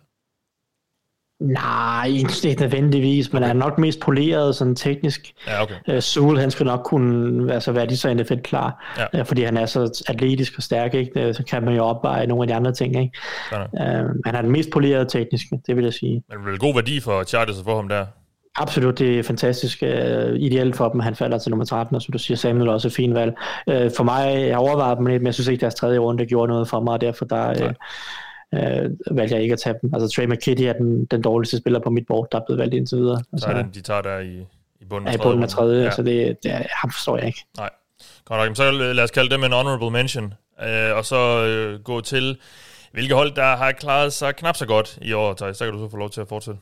Nej, ikke nødvendigvis, men okay. er nok mest poleret sådan teknisk. Ja, okay. Uh, Sewell, han skal nok kunne altså, være lige så NFL klar, ja. uh, fordi han er så atletisk og stærk, ikke? Uh, så kan man jo opveje nogle af de andre ting. Ikke? Uh, han er den mest polerede tekniske, det vil jeg sige. Men vel god værdi for Chargers at få ham der? Absolut, det er fantastisk. Uh, ideelt for dem, han falder til nummer 13, og som du siger, Samuel er også et fint valg. Uh, for mig, jeg overvejer dem lidt, men jeg synes ikke, deres tredje runde gjorde noget for mig, og derfor der... Uh, øh, valgte jeg ikke at tage dem. Altså Trey McKitty er den, den dårligste spiller på mit board, der er blevet valgt indtil videre. Altså, så er den, de tager der i, i bunden af tredje. i bunden af tredje, ja. så det, det ham forstår jeg ikke. Nej. Godt nok. Så lad os kalde dem en honorable mention, øh, og så øh, gå til, hvilke hold, der har klaret sig knap så godt i år, Thijs. Så kan du så få lov til at fortsætte.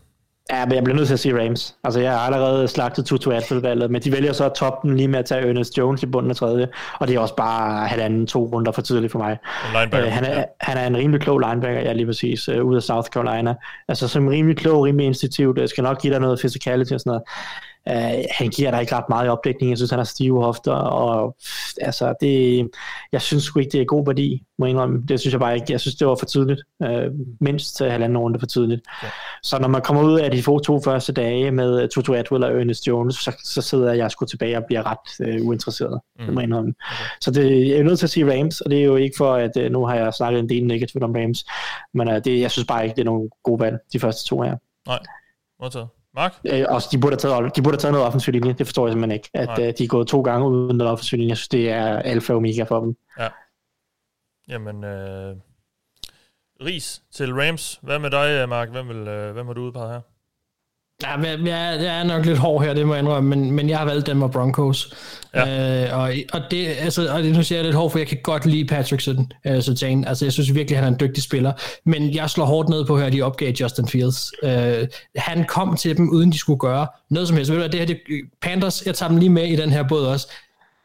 Ja, men jeg bliver nødt til at sige Rams. Altså, jeg har allerede slagtet Tutu Atwell-valget, men de vælger så at toppe den lige med at tage Ernest Jones i bunden af tredje, og det er også bare halvanden, to runder for tidligt for mig. Uh, han, er, han er en rimelig klog linebacker, ja, lige præcis, uh, ud af South Carolina. Altså, som rimelig klog, rimelig institut, uh, skal nok give dig noget physicality og sådan noget. Uh, han giver dig ikke ret meget i opdækning. Jeg synes, han har stive hofter, og altså, det, jeg synes sgu ikke, det er god værdi, må jeg indrømme. Det synes jeg bare ikke. Jeg synes, det var for tidligt. Uh, mindst til halvanden runde for tidligt. Ja. Så når man kommer ud af de to første dage med Tutu Atwell og Ernest Jones, så, så sidder jeg sgu tilbage og bliver ret uh, uinteresseret, mm. det må jeg indrømme. Okay. Så det, jeg er nødt til at sige Rams, og det er jo ikke for, at uh, nu har jeg snakket en del negativt om Rams, men uh, det, jeg synes bare ikke, det er nogen gode valg, de første to her. Nej, modtaget. Mark? Øh, også, de, burde have taget, de burde have taget noget offensiv linje, det forstår jeg simpelthen ikke. At øh, de er gået to gange uden noget offensiv linje, jeg synes, det er alfa og omega for dem. Ja. Jamen, øh, Ris til Rams. Hvad med dig, Mark? Hvem, vil, øh, hvem har du udpeget her? Ja, jeg, jeg er nok lidt hård her, det må jeg indrømme, men, men jeg har valgt Denver Broncos. Ja. Øh, og, og, det, altså, og det, nu siger jeg lidt hårdt, for jeg kan godt lide Patrick øh, Sertain. Altså, jeg synes virkelig, han er en dygtig spiller. Men jeg slår hårdt ned på her, de opgav Justin Fields. Øh, han kom til dem, uden de skulle gøre noget som helst. Ved du, det her, det, Panthers, jeg tager dem lige med i den her båd også.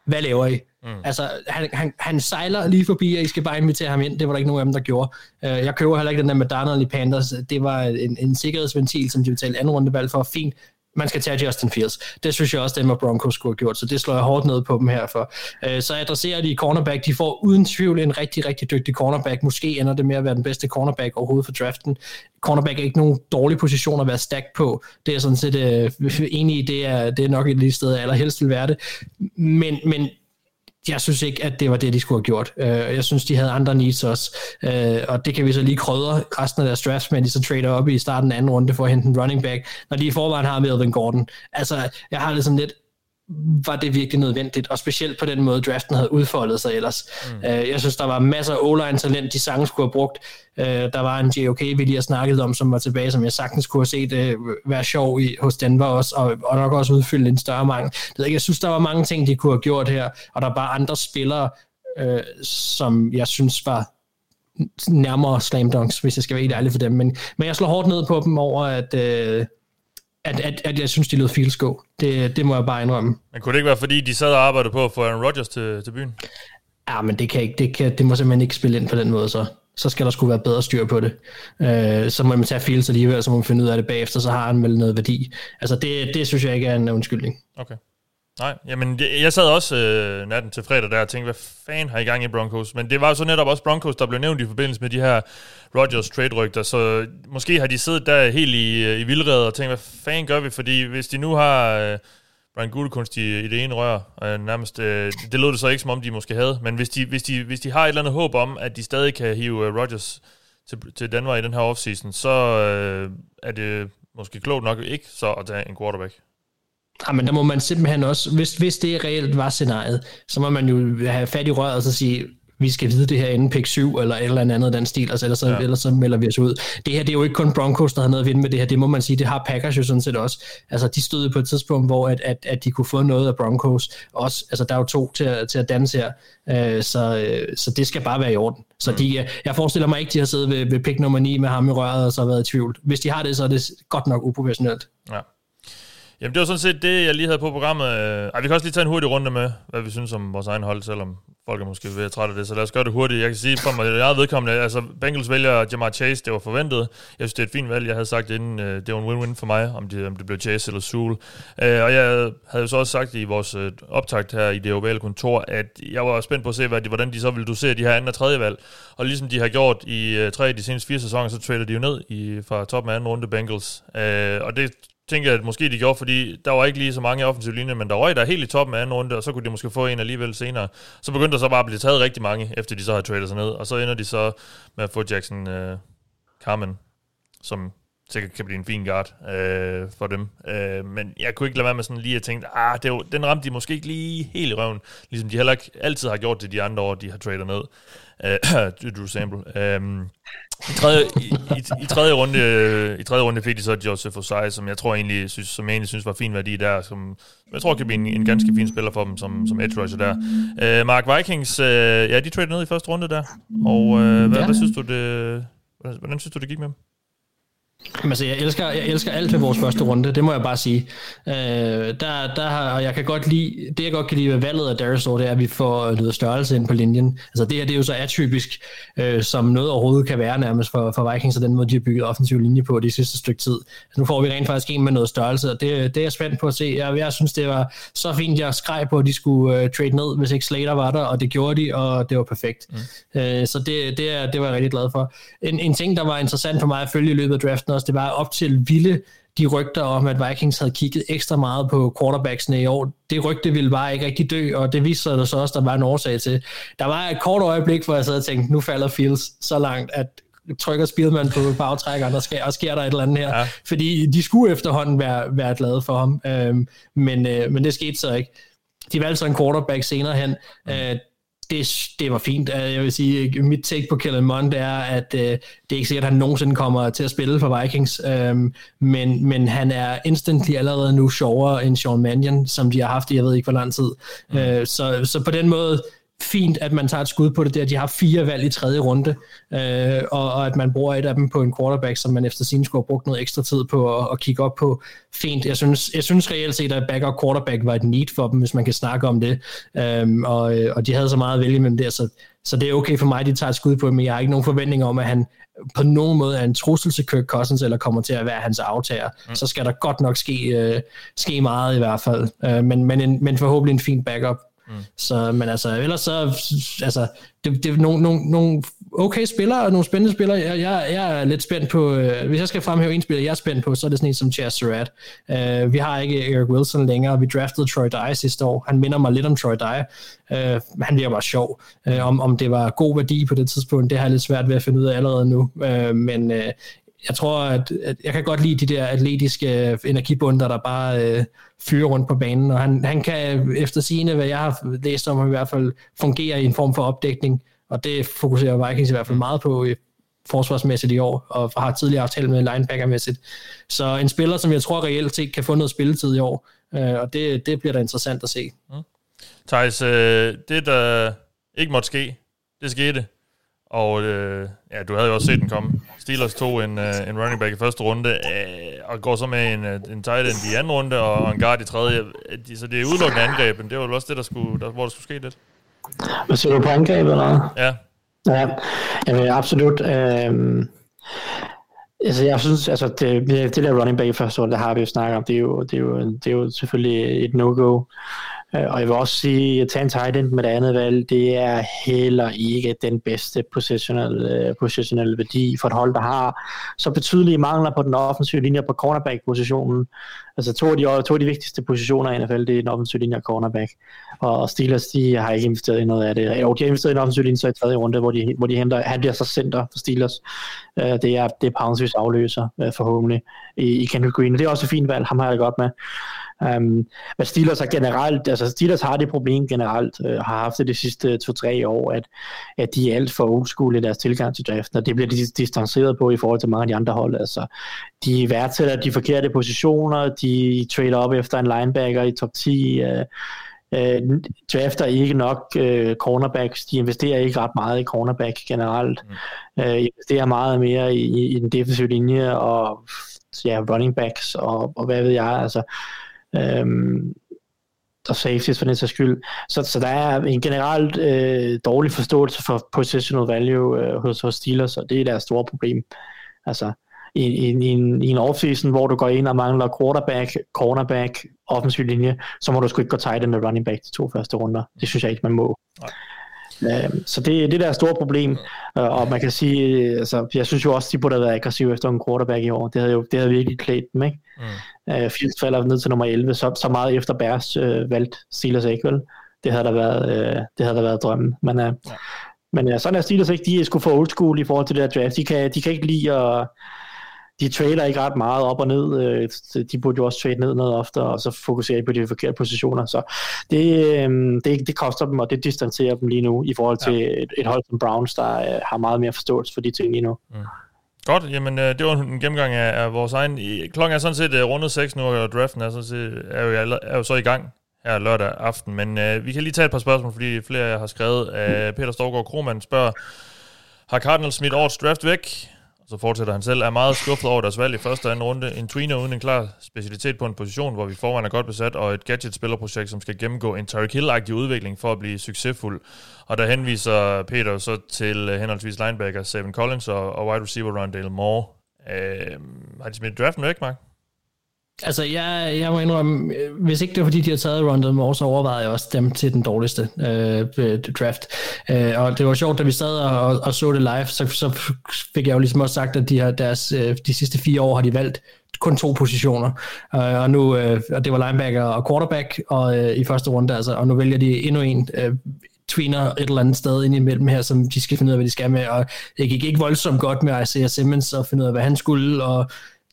Hvad laver I? Mm. Altså, han, han, han sejler lige forbi, og I skal bare invitere ham ind. Det var der ikke nogen af dem, der gjorde. Uh, jeg køber heller ikke den der med Darnold i Panthers. Det var en, en sikkerhedsventil, som de betalte anden rundevalg for. Fint man skal tage Justin Fields. Det synes jeg også, dem og Broncos skulle have gjort, så det slår jeg hårdt ned på dem her for. Øh, så adresserer de cornerback. De får uden tvivl en rigtig, rigtig dygtig cornerback. Måske ender det med at være den bedste cornerback overhovedet for draften. Cornerback er ikke nogen dårlig position at være stack på. Det er sådan set øh, enig i, det er, det er nok et lille sted, jeg allerhelst vil være det. Men, men jeg synes ikke, at det var det, de skulle have gjort. Øh, jeg synes, de havde andre needs også. Øh, og det kan vi så lige krydre resten af deres drafts, men de så trader op i starten af anden runde for at hente en running back, når de i forvejen har Melvin Gordon. Altså, jeg har det sådan lidt, var det virkelig nødvendigt, og specielt på den måde, draften havde udfoldet sig ellers. Mm. Uh, jeg synes, der var masser af O-line-talent, de sange skulle have brugt. Uh, der var en JOK, vi lige har snakket om, som var tilbage, som jeg sagtens kunne have set uh, være sjov i, hos Denver også, og, og nok også udfylde en større mangel. Jeg synes, der var mange ting, de kunne have gjort her, og der var bare andre spillere, uh, som jeg synes var nærmere slam dunks, hvis jeg skal være helt ærlig for dem. Men, men jeg slår hårdt ned på dem over, at, uh, at, at, at jeg synes, de lød Fields gå. Det, det må jeg bare indrømme. Men kunne det ikke være, fordi de sad og arbejdede på at få Aaron Rodgers til, til byen? Ja, men det, kan ikke, det, kan, det må simpelthen ikke spille ind på den måde, så. Så skal der skulle være bedre styr på det. Øh, så må man tage Fields alligevel, så må man finde ud af det bagefter, så har han vel noget værdi. Altså, det, det synes jeg ikke er en undskyldning. Okay. Nej, jamen jeg sad også øh, natten til fredag der og tænkte, hvad fanden har I gang i Broncos? Men det var jo så netop også Broncos, der blev nævnt i forbindelse med de her Rodgers trade-rygter, så måske har de siddet der helt i, øh, i vildrede og tænkt, hvad fanden gør vi? Fordi hvis de nu har øh, Brian Gutekunst i, i det ene rør, øh, nærmest, øh, det lød det så ikke, som om de måske havde, men hvis de, hvis, de, hvis de har et eller andet håb om, at de stadig kan hive øh, Rodgers til, til Danmark i den her offseason, så øh, er det måske klogt nok ikke så at tage en quarterback. Ja, men der må man simpelthen også, hvis, hvis det reelt var scenariet, så må man jo have fat i røret og så sige, vi skal vide det her inden pick 7 eller et eller andet den stil, altså, ellers, ja. ellers så melder vi os ud. Det her det er jo ikke kun Broncos, der har noget at vinde med det her, det må man sige, det har Packers jo sådan set også. Altså de stod på et tidspunkt, hvor at, at, at de kunne få noget af Broncos også. Altså der er jo to til, at, til at danse her, uh, så, uh, så det skal bare være i orden. Så mm. de, jeg forestiller mig ikke, de har siddet ved, ved pick nummer 9 med ham i røret og så været i tvivl. Hvis de har det, så er det godt nok uprofessionelt. Ja. Jamen, det var sådan set det, jeg lige havde på programmet. Ej, vi kan også lige tage en hurtig runde med, hvad vi synes om vores egen hold, selvom folk er måske ved at trætte af det, så lad os gøre det hurtigt. Jeg kan sige for mig, jeg er vedkommende, altså Bengals vælger Jamar Chase, det var forventet. Jeg synes, det er et fint valg, jeg havde sagt inden, øh, det var en win-win for mig, om det, om det blev Chase eller Sul. Øh, og jeg havde jo så også sagt i vores øh, optakt her i det ovale kontor, at jeg var spændt på at se, hvad de, hvordan de så ville dosere de her anden og tredje valg. Og ligesom de har gjort i tre af de seneste fire sæsoner, så trader de jo ned i, fra toppen af anden runde Bengals. Og det tænker jeg, at måske de gjorde, fordi der var ikke lige så mange offensive linje, men der røg der helt i toppen af anden runde, og så kunne de måske få en alligevel senere. Så begyndte der så bare at blive taget rigtig mange, efter de så har tradet sig ned, og så ender de så med at få Jackson øh, Carmen, som sikkert kan blive en fin guard uh, for dem. Uh, men jeg kunne ikke lade være med sådan lige at tænke, ah, det var, den ramte de måske ikke lige helt i røven, ligesom de heller ikke altid har gjort det de andre år, de har tradet ned. Uh, Drew Sample. Um, i tredje, i, i, i, tredje runde, i tredje runde fik de så Joseph Osai, som jeg tror egentlig synes, som jeg egentlig synes var fin værdi der, som jeg tror kan blive en, en ganske fin spiller for dem som, som edge rusher der. Uh, Mark Vikings, uh, ja, de traded ned i første runde der, og uh, hvad, ja. hvad, synes du det, hvordan synes du det gik med dem? Jamen, altså, jeg elsker, jeg elsker alt ved vores første runde, det må jeg bare sige. Øh, der, der har, og jeg kan godt lide, det jeg godt kan lide ved valget af Darius det er, at vi får noget størrelse ind på linjen. Altså det her, det er jo så atypisk, øh, som noget overhovedet kan være nærmest for, for Vikings, og den måde, de har bygget offensiv linje på de sidste stykke tid. Altså, nu får vi rent faktisk en med noget størrelse, og det, det er jeg spændt på at se. Jeg, jeg synes, det var så fint, jeg skreg på, at de skulle uh, trade ned, hvis ikke Slater var der, og det gjorde de, og det var perfekt. Mm. Øh, så det, det, er, det var jeg rigtig glad for. En, en ting, der var interessant for mig at følge i løbet af draften også, det var op til vilde de rygter om, at Vikings havde kigget ekstra meget på quarterbacksene i år. Det rygte ville bare ikke rigtig dø, og det viste sig der så også, der var en årsag til. Der var et kort øjeblik, hvor jeg sad og tænkte, nu falder Fields så langt, at trykker Spielman på bagtrækkeren, og, sker, og sker der et eller andet her. Ja. Fordi de skulle efterhånden være, være glade for ham, øhm, men, øh, men det skete så ikke. De valgte så en quarterback senere hen. Mm. Øh, det, det var fint. Øh, jeg vil sige, mit take på Kellen Mond er, at øh, det er ikke sikkert, at han nogensinde kommer til at spille for Vikings, øhm, men, men han er instantly allerede nu sjovere end Sean Mannion, som de har haft i jeg ved ikke hvor lang tid. Mm. Øh, så, så på den måde, fint, at man tager et skud på det der. De har fire valg i tredje runde, øh, og, og at man bruger et af dem på en quarterback, som man efter sin skulle have brugt noget ekstra tid på at, at kigge op på. Fint. Jeg synes, jeg synes reelt set, at back og quarterback var et need for dem, hvis man kan snakke om det. Um, og, og de havde så meget at vælge mellem der, så, så det er okay for mig, at de tager et skud på men jeg har ikke nogen forventninger om, at han på nogen måde er en trussel til Kirk Cousins, eller kommer til at være hans aftager. Mm. Så skal der godt nok ske, uh, ske meget i hvert fald. Uh, men, men, en, men forhåbentlig en fin backup. Mm. Så, men altså, ellers så, altså, det, det er nogle, nogle, nogle okay spillere, og nogle spændende spillere. Jeg, jeg, jeg er lidt spændt på, øh, hvis jeg skal fremhæve en spiller, jeg er spændt på, så er det sådan en som Chaz Surratt. Øh, vi har ikke Eric Wilson længere, vi draftede Troy Dye sidste år. Han minder mig lidt om Troy Dye. Øh, han virker bare sjov. Øh, om, om det var god værdi på det tidspunkt, det har jeg lidt svært ved at finde ud af allerede nu. Øh, men uh, jeg tror, at, at jeg kan godt lide de der atletiske øh, energibunder, der bare øh, fyrer rundt på banen, og han, han kan øh, efter sine, hvad jeg har læst om, i hvert fald fungere i en form for opdækning, og det fokuserer Vikings i hvert fald meget på i forsvarsmæssigt i år, og har tidligere aftalt med linebackermæssigt. Så en spiller, som jeg tror reelt set kan få noget spilletid i år, øh, og det, det bliver da interessant at se. Mm. Thijs, øh, det der ikke måtte ske, det skete. Og øh, ja, du havde jo også set den komme. Steelers tog en, øh, en running back i første runde, øh, og går så med en, øh, en tight end i anden runde, og en guard i tredje. Så det er udelukkende angreb, men det var vel også det, der skulle, der, hvor der skulle ske lidt. Hvad siger du på angrebet, eller Ja. Ja, jamen, absolut. Øhm, altså, jeg synes, altså, det, det der running back i første runde, det har vi jo snakket om, det er jo, det er jo, det er jo selvfølgelig et no-go. Øh, og jeg vil også sige, at tage en tight end med det andet valg, det er heller ikke den bedste positionelle, øh, positionelle værdi for et hold, der har så betydelige mangler på den offensive linje på cornerback-positionen. Altså to af, de, to af de vigtigste positioner i NFL, det er den offensive linje og cornerback. Og Steelers, de har ikke investeret i noget af det. Jo, de har investeret i den offensive linje så i tredje runde, hvor de, hvor de henter, han bliver så center for Steelers. Øh, det er, det er Poundsvis afløser, forhåbentlig, i, i Kendall Green. Og det er også et fint valg, ham har jeg godt med. Um, men Steelers har generelt, altså Steelers har det problem generelt, uh, har haft det de sidste to-tre år, at, at de er alt for old i deres tilgang til draften, og det bliver de distanceret på i forhold til mange af de andre hold. Altså, de værdsætter de forkerte positioner, de trader op efter en linebacker i top 10, uh, uh, drafter ikke nok uh, cornerbacks, de investerer ikke ret meget i cornerback generelt, mm. uh, investerer meget mere i, i, i den defensive linje og ja, running backs og, og hvad ved jeg, altså øhm, og safeties for den sags skyld. Så, så der er en generelt øh, dårlig forståelse for positional value øh, hos, hos Steelers, og det er deres store problem. Altså, i, i, i, en, i en offseason, hvor du går ind og mangler quarterback, cornerback, offensiv linje, så må du sgu ikke gå tight end og running back de to første runder. Det synes jeg ikke, man må. Nej. Øhm, så det, det der er et stort problem, øh, og man kan sige, altså, jeg synes jo også, de burde have været aggressive efter en quarterback i år. Det havde jo det havde virkelig klædt dem, ikke? Mm. Fields falder ned til nummer 11, så, så meget efter Bears uh, valgt Steelers ikke, vel? Det havde der været, uh, det havde der været drømmen. Men, uh, ja. men uh, sådan er Steelers ikke, de er sgu for old school i forhold til det der draft. De kan, de kan ikke lide at de trader ikke ret meget op og ned. Øh, de burde jo også trade ned noget ofte, og så fokusere på de forkerte positioner. Så det, øhm, det, det koster dem, og det distancerer dem lige nu i forhold til ja. et, et hold som Browns, der øh, har meget mere forståelse for de ting lige nu. Mm. Godt, jamen øh, det var en gennemgang af, af vores egen... Klokken er sådan set rundet 6 nu, og draften er, sådan set, er, jo, er jo så i gang her lørdag aften. Men øh, vi kan lige tage et par spørgsmål, fordi flere har skrevet. Øh, Peter Storgård Krohmann spørger, har Cardinals smidt årets draft væk? Og så fortsætter han selv, er meget skuffet over deres valg i første og anden runde. En tweener uden en klar specialitet på en position, hvor vi forvejen er godt besat, og et gadget-spillerprojekt, som skal gennemgå en Tyreek Hill-agtig udvikling for at blive succesfuld. Og der henviser Peter så til øh, henholdsvis linebacker Seven Collins og, og wide receiver Rondale Moore. Øh, har de smidt draften væk, Mark? Altså, jeg, jeg må indrømme, hvis ikke det var fordi, de har taget Rondell Moore, så overvejede jeg også dem til den dårligste øh, øh, draft. Øh, og det var sjovt, da vi sad og, og så det live, så, så fik jeg jo ligesom også sagt, at de, har deres, øh, de sidste fire år har de valgt kun to positioner. Øh, og nu, øh, og det var linebacker og quarterback og, øh, i første runde, altså, og nu vælger de endnu en øh, tweener et eller andet sted ind imellem her, som de skal finde ud af, hvad de skal med, og det gik ikke voldsomt godt med Isaiah Simmons og finde ud af, hvad han skulle, og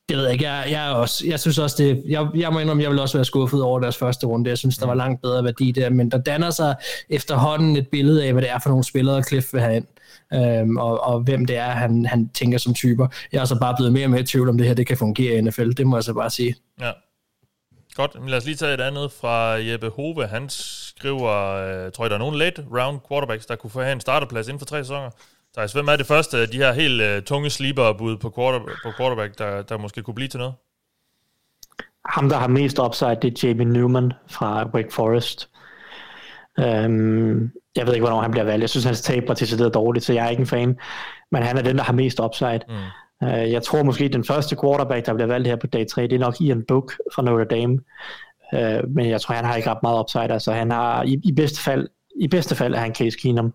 det ved jeg ikke. Jeg, jeg, også, jeg synes også, det, jeg, jeg må indrømme, jeg vil også være skuffet over deres første runde. Jeg synes, der var langt bedre værdi der, men der danner sig efterhånden et billede af, hvad det er for nogle spillere, Cliff vil have ind. Øhm, og, og hvem det er, han, han tænker som typer. Jeg er så bare blevet mere og mere i tvivl om det her, det kan fungere i NFL. Det må jeg så bare sige. Ja. Godt, men lad os lige tage et andet fra Jeppe Hove. Han skriver, øh, tror jeg, der er nogen late round quarterbacks, der kunne få en starterplads inden for tre sæsoner. Thijs, hvem er det første af de her helt uh, tunge sleeper-bud på, quarter, på quarterback, der, der måske kunne blive til noget? Ham, der har mest upside, det er Jamie Newman fra Wake Forest. Um, jeg ved ikke, hvornår han bliver valgt. Jeg synes, hans tape var til dårligt, så jeg er ikke en fan. Men han er den, der har mest upside. Mm. Uh, jeg tror måske, den første quarterback, der bliver valgt her på dag 3, det er nok Ian Book fra Notre Dame. Uh, men jeg tror, han har ikke ret meget upside. Altså, han har i, i bedste fald, i bedste fald er han Case Keenum.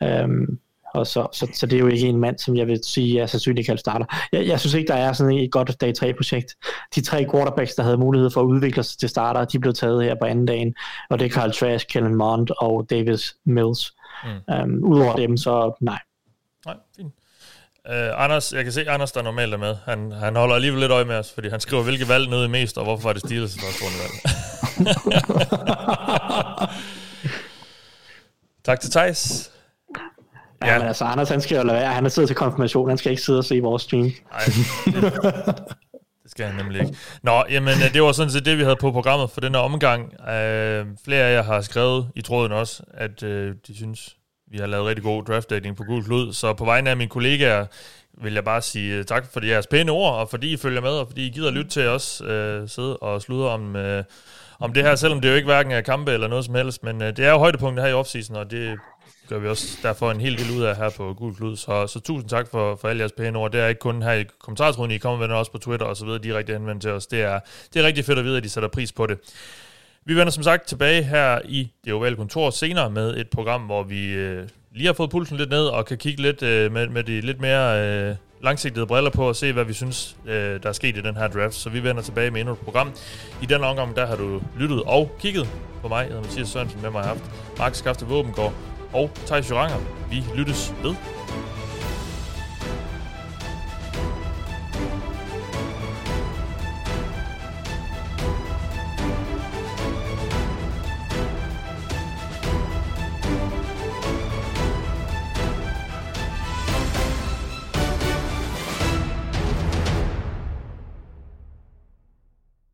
Um, og så, så, så det er jo ikke en mand, som jeg vil sige er sandsynligt kaldt starter. Jeg, jeg synes ikke, der er sådan et godt dag 3-projekt. De tre quarterbacks, der havde mulighed for at udvikle sig til starter, de blev taget her på anden dagen, og det er Carl Trask, Kellen Mond og Davis Mills. Mm. Um, Udover dem, så nej. Nej, fint. Uh, Anders, jeg kan se, Anders, der normalt er med. Han, han holder alligevel lidt øje med os, fordi han skriver, hvilke valg nød mest, og hvorfor var det Steelers første rundevalg. tak til Thijs. Ja, men altså, Anders, han skal jo lade være. Han er siddet til konfirmation. Han skal ikke sidde og se vores stream. Nej, det skal han nemlig ikke. Nå, jamen, øh, det var sådan set det, vi havde på programmet for den her omgang. Uh, flere af jer har skrevet i tråden også, at uh, de synes, vi har lavet rigtig god draftdækning på Gul Klud, så på vegne af mine kollegaer vil jeg bare sige øh, tak for jeres pæne ord, og fordi I følger med, og fordi I gider lytte til os øh, sidde og sludre om, øh, om det her, selvom det jo ikke hverken er kampe eller noget som helst, men øh, det er jo højdepunktet her i offseason, og det gør vi også derfor en hel del ud af her på Gul Klud. Så, så tusind tak for, for alle jeres pæne ord. Det er ikke kun her i kommentartråden, I kommer med det også på Twitter og så videre, direkte henvendt til os. Det er, det er rigtig fedt at vide, at I sætter pris på det. Vi vender som sagt tilbage her i det ovale kontor senere med et program, hvor vi øh, lige har fået pulsen lidt ned og kan kigge lidt øh, med, med de lidt mere øh, langsigtede briller på og se, hvad vi synes, øh, der er sket i den her draft. Så vi vender tilbage med endnu et program. I den omgang, der har du lyttet og kigget på mig. Jeg hedder Mathias Sørensen, med mig har haft Mark Skafte Våbengård og Thijs Joranger. Vi lyttes ved.